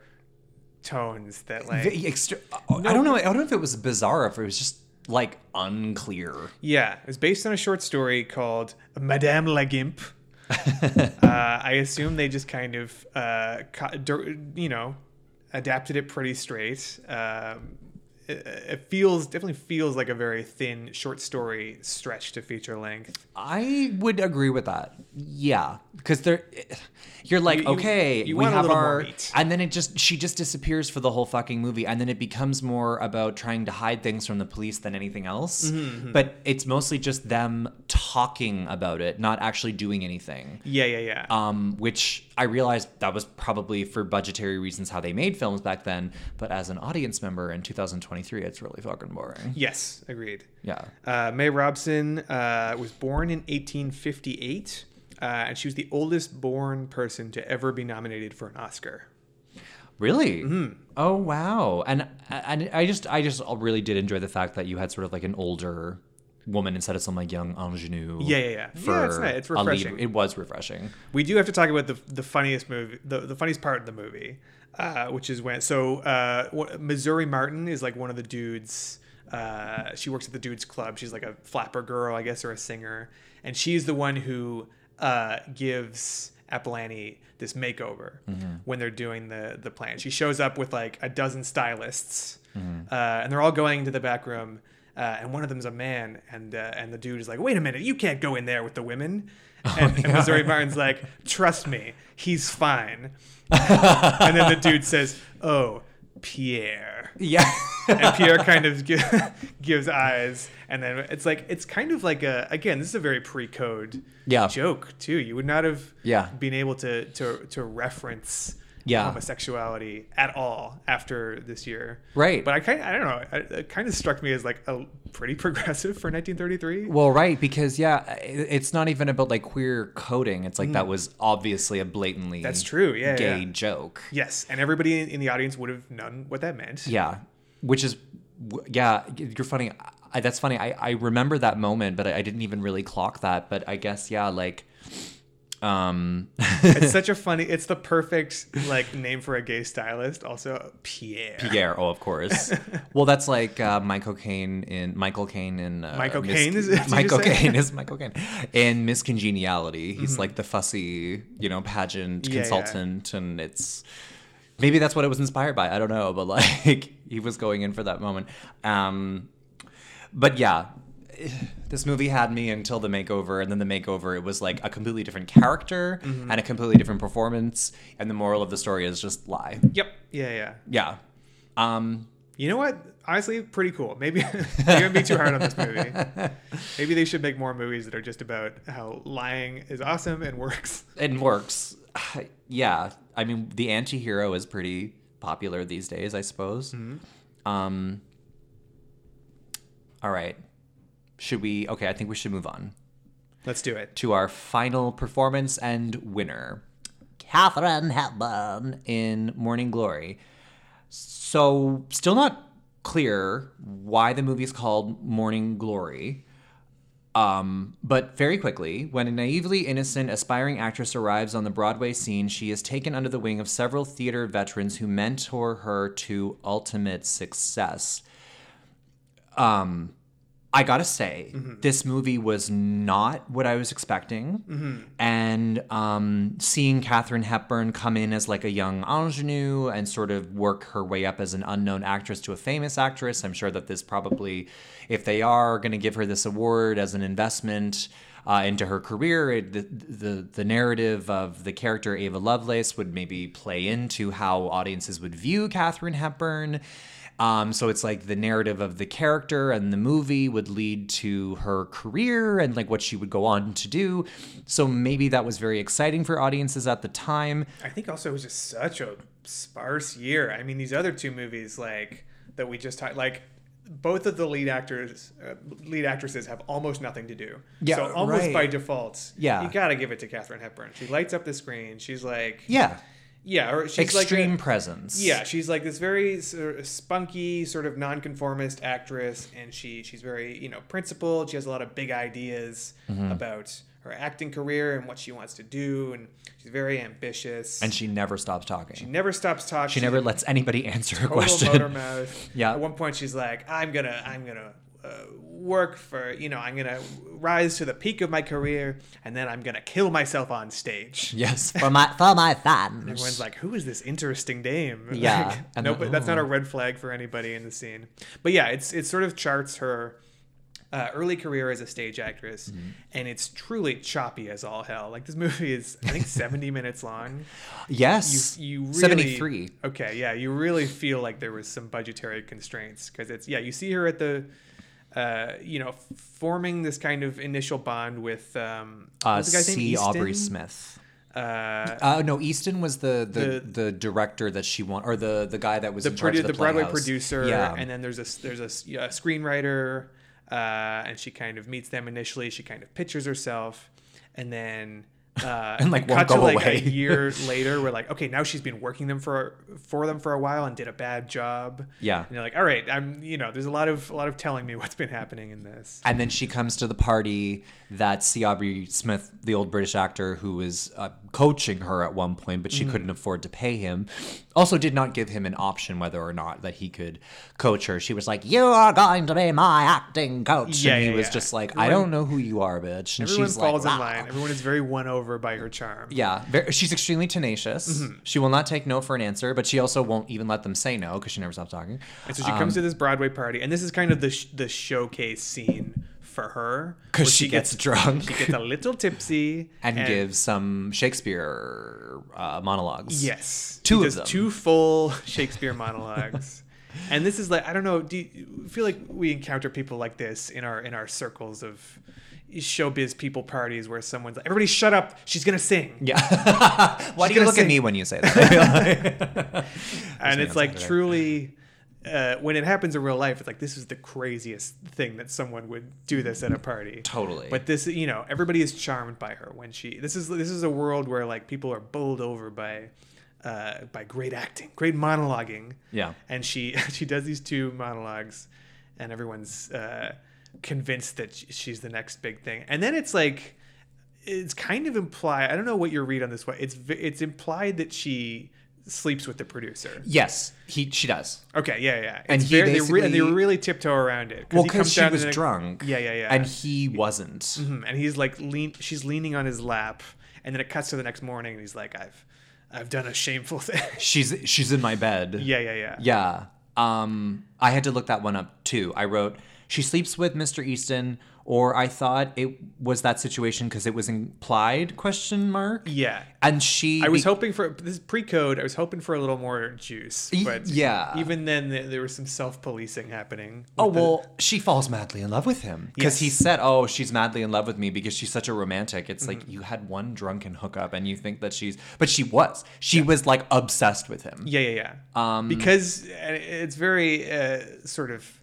tones that like Ve- extra- I don't know. I don't know if it was bizarre, or if it was just like unclear. Yeah, it's based on a short story called Madame la Gimp. uh, I assume they just kind of, uh, you know, adapted it pretty straight. Um, it, feels definitely feels like a very thin short story stretched to feature length. I would agree with that. Yeah, because there, you're like, You- you- okay, you we have our, and then it just she just disappears for the whole fucking movie, and then it becomes more about trying to hide things from the police than anything else. Mm-hmm, But it's mostly just them talking about it, not actually doing anything. Yeah, yeah, yeah. Um, which I realized that was probably for budgetary reasons how they made films back then. But as an audience member in 2023, it's really fucking boring. Yes, agreed. Yeah. Uh, May Robson uh, was born in 1858, uh, and she was the oldest born person to ever be nominated for an Oscar. Really? Mm-hmm. Oh wow! And and I just I just really did enjoy the fact that you had sort of like an older woman instead of some like young ingenue. Yeah, yeah, yeah. Yeah, it's nice. It's refreshing. It was refreshing. We do have to talk about the the funniest movie, the, the funniest part of the movie, uh, which is when so uh, Missouri Martin is like one of the dudes. Uh, she works at the dudes club. She's like a flapper girl, I guess, or a singer, and she's the one who uh, gives Apple Annie this makeover when they're doing the the plan. She shows up with like a dozen stylists, uh, and they're all going to the back room. Uh, and one of them's a man, and uh, and the dude is like, "Wait a minute, you can't go in there with the women." And, and Missouri Martin's like, "Trust me, he's fine." and then the dude says, "Oh, Pierre," Yeah. and Pierre kind of gi- gives eyes, and then it's like it's kind of like a again, this is a very pre-code Yeah. joke too. You would not have Yeah. been able to to to reference Yeah. homosexuality at all after this year, Right. But I kind I don't know, it, it kind of struck me as like a pretty progressive for 1933. Well, right, because yeah, it- it's not even about like queer coding. It's like that was obviously a blatantly Mm. That's true, yeah, gay yeah. joke. Yes, and everybody in, in the audience would have known what that meant. Yeah, which is yeah, you're funny. I, that's funny. I I remember that moment, but I, I didn't even really clock that. But I guess yeah, like um it's such a funny. It's the perfect like name for a gay stylist. Also, Pierre. Pierre. Oh, of course. well, that's like uh, Michael Caine in Michael Caine in uh, Michael Miss- Caine is it? Michael? Mm-hmm. Caine is Michael Caine in Miss Congeniality. He's like the fussy, you know, pageant Yeah, yeah. consultant, and it's maybe that's what it was inspired by. I don't know, but like he was going in for that moment. Um, but yeah. This movie had me until the makeover, and then the makeover, it was like a completely different character Mm-hmm. and a completely different performance. And the moral of the story is just lie. Yep. Yeah, yeah. Yeah. Um, You know what? Honestly, pretty cool. Maybe you're gonna be too hard on this movie. Maybe they should make more movies that are just about how lying is awesome and works. it works. Yeah. I mean, the anti hero is pretty popular these days, I suppose. Um, all right. Should we? Okay, I think we should move on Let's do it. to our final performance and winner Katharine Hepburn in Morning Glory. So, still not clear why the movie is called Morning Glory. Um, but very quickly, when a naively innocent, aspiring actress arrives on the Broadway scene, she is taken under the wing of several theater veterans who mentor her to ultimate success. Um, I gotta say, this movie was not what I was expecting. And um, seeing Katharine Hepburn come in as like a young ingenue and sort of work her way up as an unknown actress to a famous actress, I'm sure that this probably, if they are going to give her this award as an investment, uh, into her career. It, the, the the narrative of the character Ava Lovelace would maybe play into how audiences would view Katharine Hepburn. Um, so it's like the narrative of the character and the movie would lead to her career and like what she would go on to do. So maybe that was very exciting for audiences at the time. I think also it was just such a sparse year. I mean, these other two movies, like that we just talked, like both of the lead actors, uh, lead actresses, have almost nothing to do. Yeah, so almost right. by default, Yeah. you gotta give it to Katharine Hepburn. She lights up the screen. She's like, Yeah. Yeah, or she's Extreme like a- presence. Yeah, she's like this very sort of spunky, sort of nonconformist actress, and she she's very you know principled. She has a lot of big ideas Mm-hmm. about her acting career and what she wants to do, and she's very ambitious. And she never stops talking. she never stops talking. She never lets anybody answer her question. motor mouth. Yeah. At one point, she's like, "I'm gonna, I'm gonna." Uh, work for you know i'm gonna rise to the peak of my career and then i'm gonna kill myself on stage Yes, for my for my fans. Everyone's like, "Who is this interesting dame?" Yeah, Like, and no, but that's not a red flag for anybody in the scene. But yeah, it's it sort of charts her uh, early career as a stage actress, Mm-hmm. and it's truly choppy as all hell. Like this movie is, I think, seventy minutes long. yes, You you really, seventy three. Okay, yeah, you really feel like there was some budgetary constraints because it's yeah, you see her at the. Uh, you know, forming this kind of initial bond with um, Uh, what's the guy's name? C. Aubrey Smith. Uh, Uh, no, Easton was the the, the The- director that she want, or the the guy that was the in charge produ- of the, the, Broadway producer, Yeah, and then there's a there's a, s- a screenwriter, uh, and she kind of meets them initially. She kind of pictures herself, and then uh, And, like, won't go like away. a year later. We're like, okay, now she's been working them for for them for a while and did a bad job. Yeah. and you're like, all right, I'm you know, there's a lot of a lot of telling me what's been happening in this. and then she comes to the party that C. Aubrey Smith, the old British actor who was uh, coaching her at one point, but she Mm-hmm. couldn't afford to pay him, also did not give him an option whether or not that he could coach her. She was like, "You are going to be my acting coach," Yeah, and he yeah, was yeah. just like, "I don't know who you are, bitch." And Everyone she's falls like, in line. Everyone is very won over by her charm. Yeah, she's extremely tenacious. Mm-hmm. She will not take no for an answer, but she also won't even let them say no because she never stops talking. And so she comes to this Broadway party, and this is kind of the sh- the showcase scene for her because where she, gets, drunk she gets a little tipsy and, gives some Shakespeare uh, monologues. yes Two she of them. two full Shakespeare monologues. And this is like I don't know. Do you feel like we encounter people like this in our in our circles of showbiz people parties where someone's like, "Everybody, shut up! She's gonna sing." Yeah. Why do you look at me when you say that? and it's like Saturday. truly uh, when it happens in real life it's like this is the craziest thing that someone would do this at a party Totally. but this you know everybody is charmed by her when she this is this is a world where like people are bowled over by uh, by great acting great monologuing Yeah. and she she does these two monologues and everyone's uh, convinced that she's the next big thing and then it's like it's kind of implied i don't know what your read on this one it's it's implied that she sleeps with the producer yes, he she does. Okay, yeah, yeah. And It's he very, they re- and they really tiptoe around it. Well, because she was drunk. Yeah, yeah, yeah. And he wasn't. Mhm, and he's like lean. She's leaning on his lap, and then it cuts to the next morning, and he's like, "I've, I've done a shameful thing." She's she's in my bed. yeah, yeah, yeah. Yeah. Um, I had to look that one up too. I wrote she sleeps with Mr. Easton, or I thought it was that situation because it was implied question mark. Yeah. And she I was be- hoping for this pre-code. I was hoping for a little more juice, but yeah. even then there, was some self-policing happening. Oh the- well, she falls madly in love with him because he said, "Oh, she's madly in love with me because she's such a romantic." It's Mm-hmm. like you had one drunken hookup and you think that she's, but she was. She was like obsessed with him. Yeah, yeah, yeah. Um, because uh, it's very uh, sort of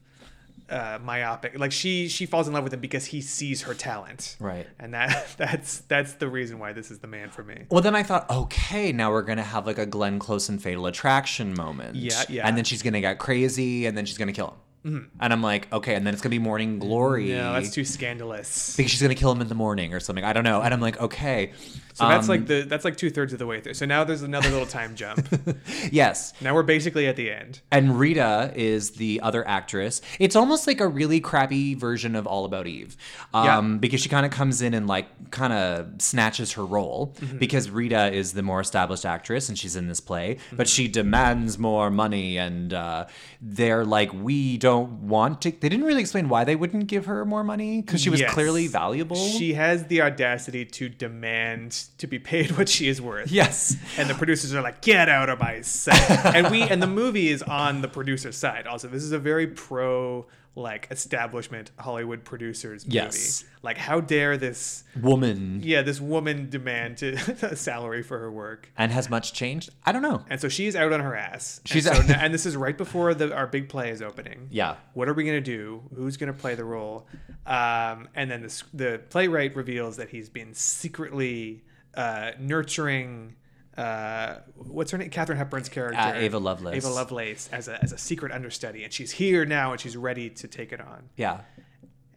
uh, myopic. Like she she falls in love with him because he sees her talent. Right. And that that's that's the reason why this is the man for me. Well, then I thought, okay, now we're gonna have like a Glenn Close and Fatal Attraction moment. Yeah, yeah. And then she's gonna get crazy, and then she's gonna kill him. And I'm like, okay, and then it's gonna be Morning Glory. Mm-hmm. No, that's too scandalous. because she's gonna kill him in the morning or something. I don't know. And I'm like, okay. So that's Um, like the that's like two thirds of the way through. So now there's another little time jump. yes. now we're basically at the end. And Rita is the other actress. It's almost like a really crappy version of All About Eve. Um, Yeah. Because she kind of comes in and like kind of snatches her role Mm-hmm. because Rita is the more established actress and she's in this play, Mm-hmm. but she demands more money and uh, they're like, we don't want to. They didn't really explain why they wouldn't give her more money because she was Yes. clearly valuable. She has the audacity to demand to be paid what she is worth. yes. and the producers are like, "Get out of my set." and we and the movie is on the producer side. Also, this is a very pro like establishment Hollywood producers movie. Yes. Like, how dare this? Woman. Yeah, this woman demand to a salary for her work. And has much changed? I don't know. And so she's out on her ass. She's and, so now- and this is right before the, our big play is opening. Yeah. What are we gonna do? Who's gonna play the role? Um, and then the, the playwright reveals that he's been secretly uh, nurturing. Uh, what's her name? Katharine Hepburn's character, Uh, Ava Lovelace. Ava Lovelace, as a as a secret understudy, and she's here now, and she's ready to take it on. Yeah.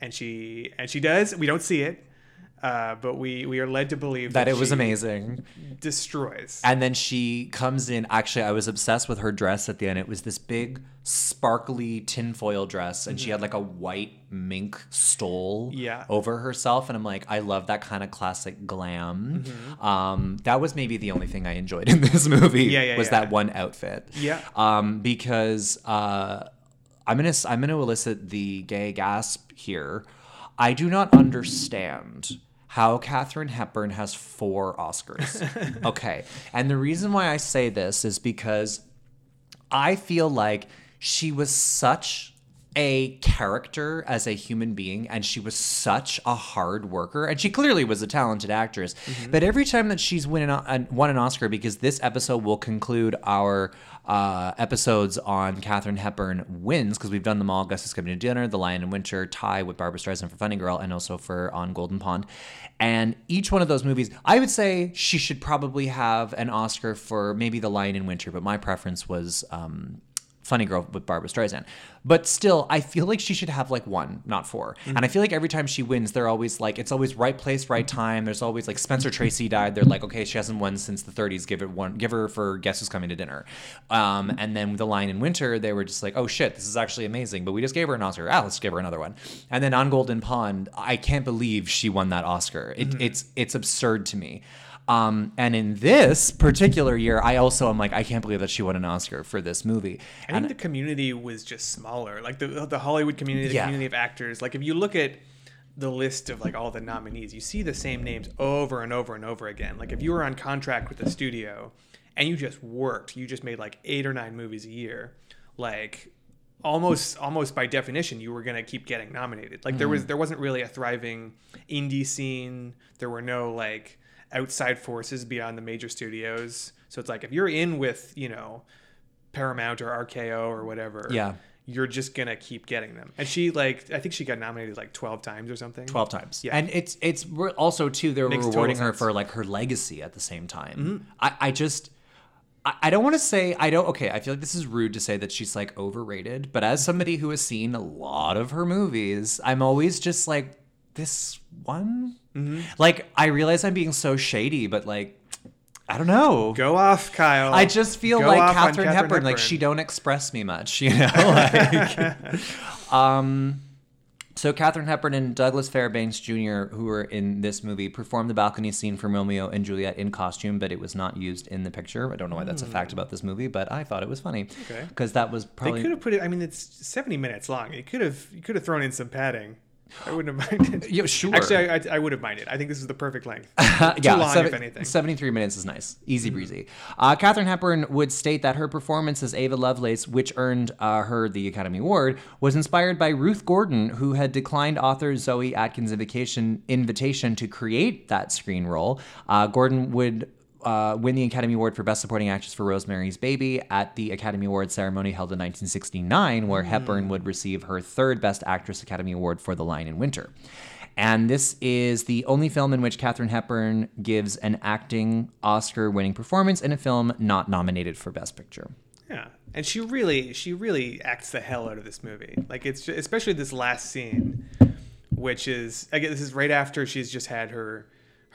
And she and she does. We don't see it, uh, but we we are led to believe That it was amazing. Destroys. And then she comes in. Actually, I was obsessed with her dress at the end. It was this big, sparkly tinfoil dress, and she had like a white mink stole Mm-hmm. Yeah. over herself. And I'm like, I love that kind of classic glam. Mm-hmm. Um, that was maybe the only thing I enjoyed in this movie. Yeah, yeah, was yeah. that one outfit. Yeah. Um, because uh, I'm gonna I'm gonna elicit the gay gasp here. I do not understand how Katharine Hepburn has four Oscars. okay. And the reason why I say this is because I feel like she was such a character as a human being and she was such a hard worker and she clearly was a talented actress but every time that she's winning a, won an oscar because this episode will conclude our uh, episodes on Katharine Hepburn wins because we've done them all. Guess Who's coming to dinner, The Lion in Winter, tie with Barbra Streisand for Funny Girl, and also for On Golden Pond. And each one of those movies, I would say she should probably have an Oscar for maybe The Lion in Winter, but my preference was um, Funny Girl with Barbra Streisand. But still, I feel like she should have like one, not 4 And I feel like every time she wins, they're always like, it's always right place, right time. There's always like Spencer Tracy died. They're like, okay, she hasn't won since the 30s. Give it one, give her for Guess Who's Coming to Dinner. Um, and then The Lion in Winter, they were just like, oh shit, this is actually amazing. But we just gave her an Oscar. Ah, let's give her another one. And then on Golden Pond, I can't believe she won that Oscar. It, It's it's absurd to me. Um, and in this particular year, I also am like, I can't believe that she won an Oscar for this movie. I think the community was just smaller. Like the the Hollywood community, the Yeah. community of actors. Like if you look at the list of like all the nominees, you see the same names over and over and over again. Like if you were on contract with the studio and you just worked, you just made like eight or nine movies a year, like almost almost by definition you were going to keep getting nominated. Like there was there wasn't really a thriving indie scene. There were no like outside forces beyond the major studios. So it's like if you're in with, you know, Paramount or RKO or whatever, Yeah. you're just gonna keep getting them. And she like, I think she got nominated like twelve times or something. 12 times. Yeah. And it's it's also too they're Makes rewarding her sense. for like her legacy at the same time. Mm-hmm. I, I just I, I don't want to say I don't okay, I feel like this is rude to say that she's like overrated, but as somebody who has seen a lot of her movies, I'm always just like this one? Mm-hmm. Like I realize I'm being so shady, but like I don't know. Go off, Kyle. I just feel Go like off on Katharine, Hepburn, like she don't express me much, you know. Like, um, so Katharine Hepburn and Douglas Fairbanks Jr., who were in this movie, performed the balcony scene from Romeo and Juliet in costume, but it was not used in the picture. I don't know why that's a fact about this movie, but I thought it was funny Okay. because that was probably They could have put it. I mean, it's seventy minutes long. You could have you could have thrown in some padding. I wouldn't have minded. Yeah, sure. Actually, I, I, I would have minded. I think this is the perfect length. Uh, Too yeah, long, seven- if anything. Mm-hmm. 73 minutes is nice. Easy breezy. Uh, Katharine Hepburn would state that her performance as Ava Lovelace, which earned uh, her the Academy Award, was inspired by Ruth Gordon, who had declined author Zoe Akins' invitation, invitation to create that screen role. Uh, Gordon would uh, win the Academy Award for Best Supporting Actress for Rosemary's Baby at the Academy Awards ceremony held in 1969, where Hepburn would receive her third Best Actress Academy Award for The Lion in Winter. And this is the only film in which Katharine Hepburn gives an acting Oscar winning performance in a film not nominated for Best Picture. Yeah, and she really, she really acts the hell out of this movie. Like it's just, especially this last scene, which is again, this is right after she's just had her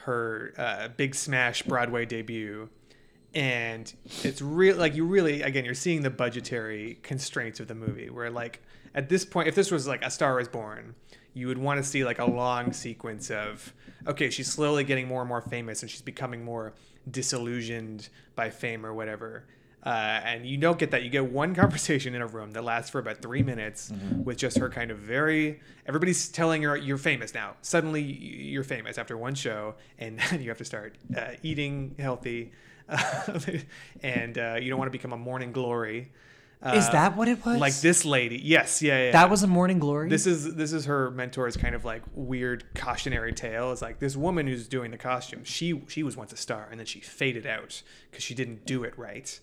her uh, big smash Broadway debut, and it's real. Like you really, again, you're seeing the budgetary constraints of the movie. Where like at this point, if this was like A Star Is Born, you would want to see like a long sequence of okay, she's slowly getting more and more famous, and she's becoming more disillusioned by fame or whatever. Uh, and you don't get that. You get one conversation in a room that lasts for about three minutes with just her kind of very. Everybody's telling her you're famous now. Suddenly you're famous after one show, and you have to start uh, eating healthy, and uh, you don't want to become a morning glory. Uh, Is that what it was? like this lady? Yes, yeah, yeah. That was a morning glory. This is this is her mentor's kind of like weird cautionary tale. It's like this woman who's doing the costume. She she was once a star, and then she faded out because she didn't do it right,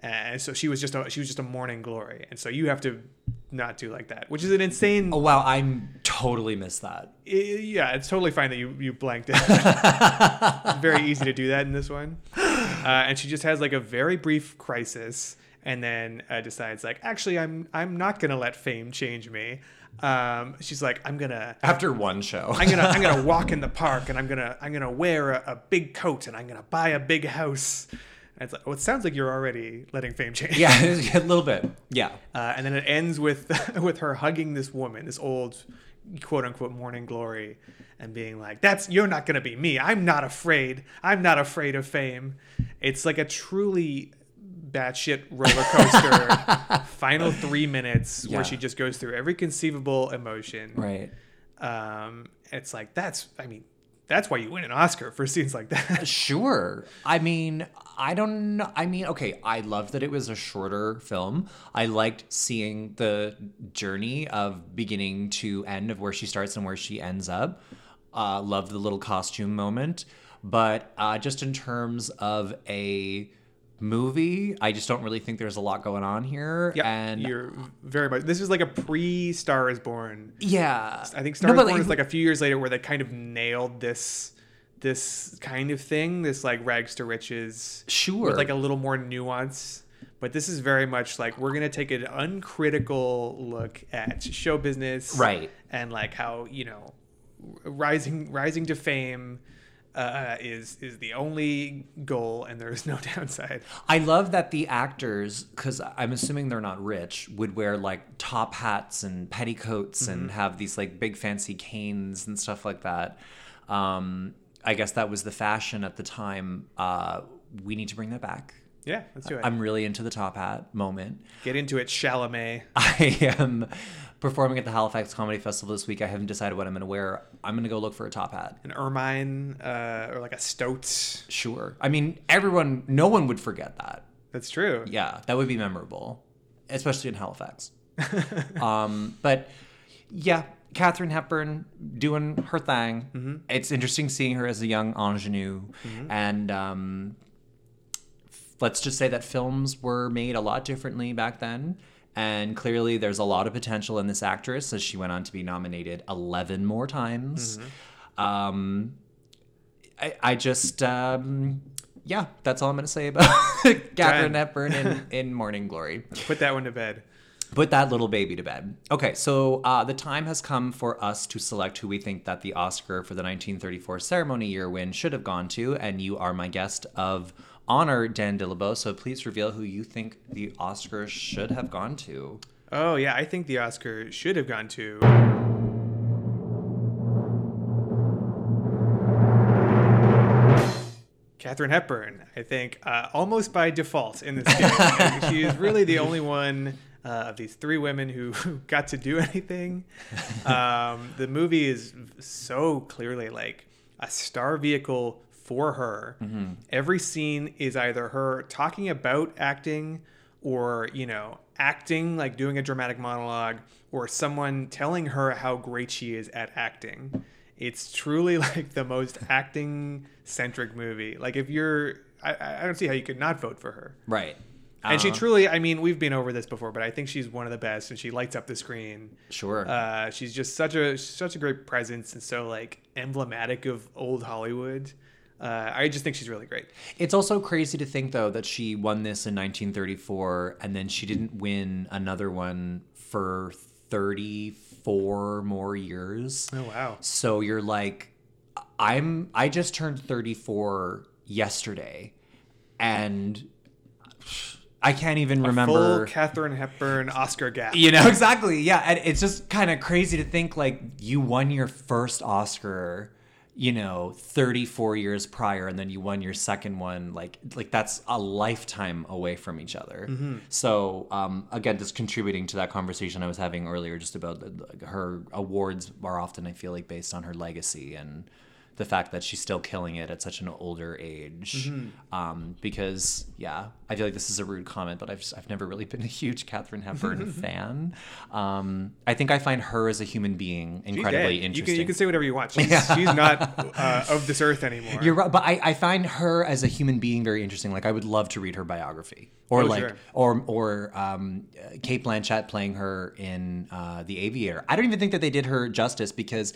and so she was just a, she was just a morning glory. And so you have to not do like that, which is an insane. oh wow, I'm totally missed that. I- yeah, it's totally fine that you you blanked it. very easy to do that in this one, uh, and she just has like a very brief crisis, and then uh, decides like, actually, I'm I'm not gonna let fame change me. Um, she's like, I'm gonna After one show. I'm gonna I'm gonna walk in the park and I'm gonna I'm gonna wear a, a big coat and I'm gonna buy a big house. And it's like, well, it sounds like you're already letting fame change. yeah, a little bit. Yeah. Uh, and then it ends with with her hugging this woman, this old quote unquote morning glory, and being like, "That's you're not gonna be me. I'm not afraid. I'm not afraid of fame." It's like a truly batshit roller coaster. final three minutes Yeah. where she just goes through every conceivable emotion. Right. Um, it's like that's I mean, that's why you win an Oscar for scenes like that. Sure. I mean, I don't know. I mean, okay, I love that it was a shorter film. I liked seeing the journey of beginning to end of where she starts and where she ends up. Uh, loved the little costume moment. But uh, just in terms of a movie, I just don't really think there's a lot going on here. Yep, and you're very much. This is like a pre-Star is Born. yeah, I think Star No, is Born is like a few years later where they kind of nailed this this kind of thing, this like rags to riches. Sure. With like a little more nuance. But this is very much like we're gonna take an uncritical look at show business, Right. And like how you know, rising rising to fame uh, is is the only goal, and there is no downside. I love that the actors, because I'm assuming they're not rich, would wear like top hats and petticoats Mm-hmm. and have these like big fancy canes and stuff like that. Um, I guess that was the fashion at the time. Uh, we need to bring that back. Yeah, let's do it. I'm really into the top hat moment. Get into it, Chalamet. I am performing at the Halifax Comedy Festival this week. I haven't decided what I'm going to wear. I'm going to go look for a top hat. an ermine uh, or like a stoat. Sure. I mean, everyone, no one would forget that. That's true. Yeah, that would be memorable, especially in Halifax. um, but yeah, Katharine Hepburn doing her thing. It's interesting seeing her as a young ingenue, and um, let's just say that films were made a lot differently back then. And clearly, there's a lot of potential in this actress as she went on to be nominated 11 more times. Um, I, I just, um, yeah, that's all I'm going to say about Katharine Done. Hepburn in, in Morning Glory. Put that one to bed. Put that little baby to bed. Okay, so uh, the time has come for us to select who we think that the Oscar for the 1934 ceremony year win should have gone to, and you are my guest of honor, Dan Dillabough. So please reveal who you think the Oscar should have gone to. Oh yeah, I think the Oscar should have gone to. Katharine Hepburn, I think, uh, almost by default in this game. She is really the only one uh, of these three women who got to do anything. Um, the movie is so clearly like a star vehicle for her. Every scene is either her talking about acting or, you know, acting, like doing a dramatic monologue, or someone telling her how great she is at acting. It's truly like the most acting centric movie. Like if you're, I, I don't see how you could not vote for her. Right. And she Uh, truly, I mean, we've been over this before, but I think she's one of the best, and she lights up the screen. Sure. Uh, she's just such a such a great presence, and so like emblematic of old Hollywood. Uh, I just think she's really great. It's also crazy to think, though, that she won this in 1934 and then she didn't win another one for 34 more years. Oh wow! So you're like, I'm, I just turned 34 yesterday and I can't even remember. Full Katharine Hepburn Oscar gap. You know, exactly. Yeah. And it's just kind of crazy to think like you won your first Oscar, you know, 34 years prior, and then you won your second one. Like, like that's a lifetime away from each other. So, um, again, just contributing to that conversation I was having earlier, just about her awards are often, I feel like, based on her legacy and the fact that she's still killing it at such an older age. Um, because yeah, I feel like this is a rude comment, but I've just, I've never really been a huge Katharine Hepburn fan. Um, I think I find her as a human being incredibly dead. You interesting. can, you can say whatever you want. She's, she's not uh, of this earth anymore. You're right, but I, I find her as a human being very interesting. Like I would love to read her biography, or Oh, like, sure. or or um, uh, Cate Blanchett playing her in uh, The Aviator. I don't even think that they did her justice because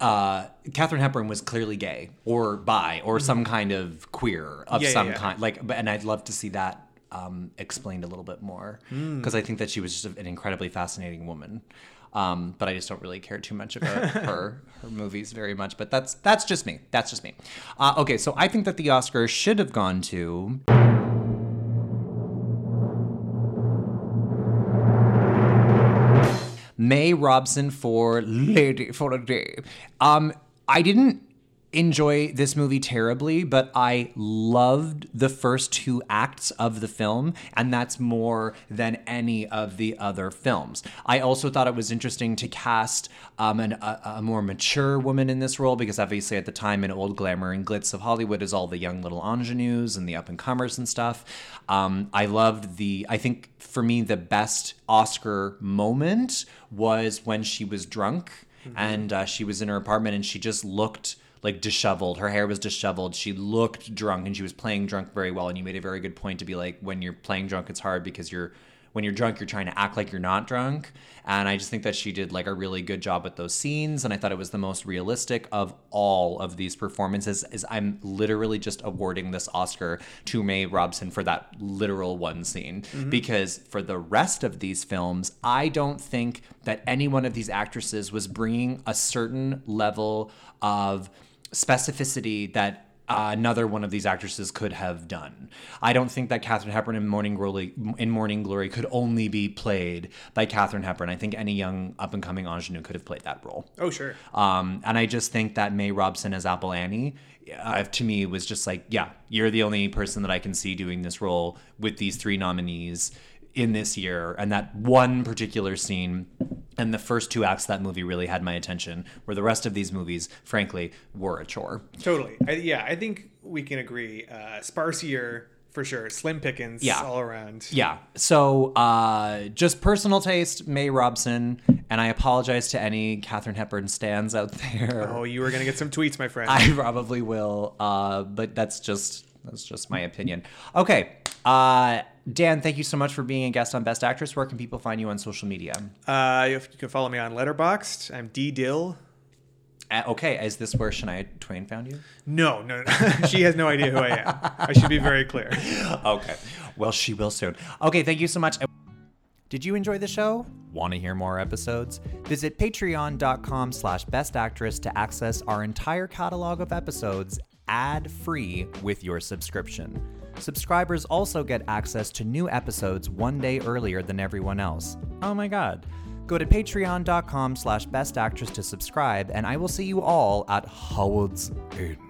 uh, Katharine Hepburn was clearly gay or bi or some kind of queer of Mm-hmm. Yeah, yeah, some kind. Like, but and I'd love to see that um, explained a little bit more Mm. because I think that she was just an incredibly fascinating woman. Um, but I just don't really care too much about her her movies very much. But that's that's just me. That's just me. Uh, okay, so I think that the Oscar should have gone to. May Robson for Lady for a Day. Um, I didn't enjoy this movie terribly, but I loved the first two acts of the film, and that's more than any of the other films. I also thought it was interesting to cast um, an, a, a more mature woman in this role because obviously at the time in old glamour and glitz of Hollywood is all the young little ingenues and the up and comers and stuff. Um, I loved the. I think for me the best Oscar moment was when she was drunk and uh, she was in her apartment and she just looked like disheveled. Her hair was disheveled. She looked drunk and she was playing drunk very well. And you made a very good point to be like, when you're playing drunk, it's hard because you're when you're drunk, you're trying to act like you're not drunk. And I just think that she did like a really good job with those scenes. And I thought it was the most realistic of all of these performances. Is I'm literally just awarding this Oscar to May Robson for that literal one scene mm-hmm. because for the rest of these films, I don't think that any one of these actresses was bringing a certain level of specificity that uh, another one of these actresses could have done. I don't think that Katharine Hepburn in Morning Glory in Morning Glory could only be played by Katharine Hepburn. I think any young up and coming ingenue could have played that role. Oh, sure. Um, and I just think that May Robson as Apple Annie, uh, to me, was just like, yeah, you're the only person that I can see doing this role with these three nominees in this year. And that one particular scene and the first two acts of that movie really had my attention, where the rest of these movies, frankly, were a chore. Totally. I, yeah, I think we can agree. Uh, sparse year for sure. Slim pickings Yeah. all around. Yeah. So, uh, just personal taste, May Robson, and I apologize to any Katharine Hepburn stands out there. Oh, you were gonna get some tweets, my friend. I probably will, uh, but that's just that's just my opinion. Okay, uh, Dan, thank you so much for being a guest on Best Actress. Where can people find you on social media? Uh, you can follow me on Letterboxd. I'm D Dill. Uh, okay, is this where Shania Twain found you? No, no, no. she has no idea who I am. I should be very clear. Okay, well, she will soon. Okay, thank you so much. Did you enjoy the show? Want to hear more episodes? Visit patreon.com slash bestactress to access our entire catalog of episodes ad-free with your subscription. Subscribers also get access to new episodes one day earlier than everyone else. Oh my god. Go to patreon.com slash bestactress to subscribe, and I will see you all at Howard's End.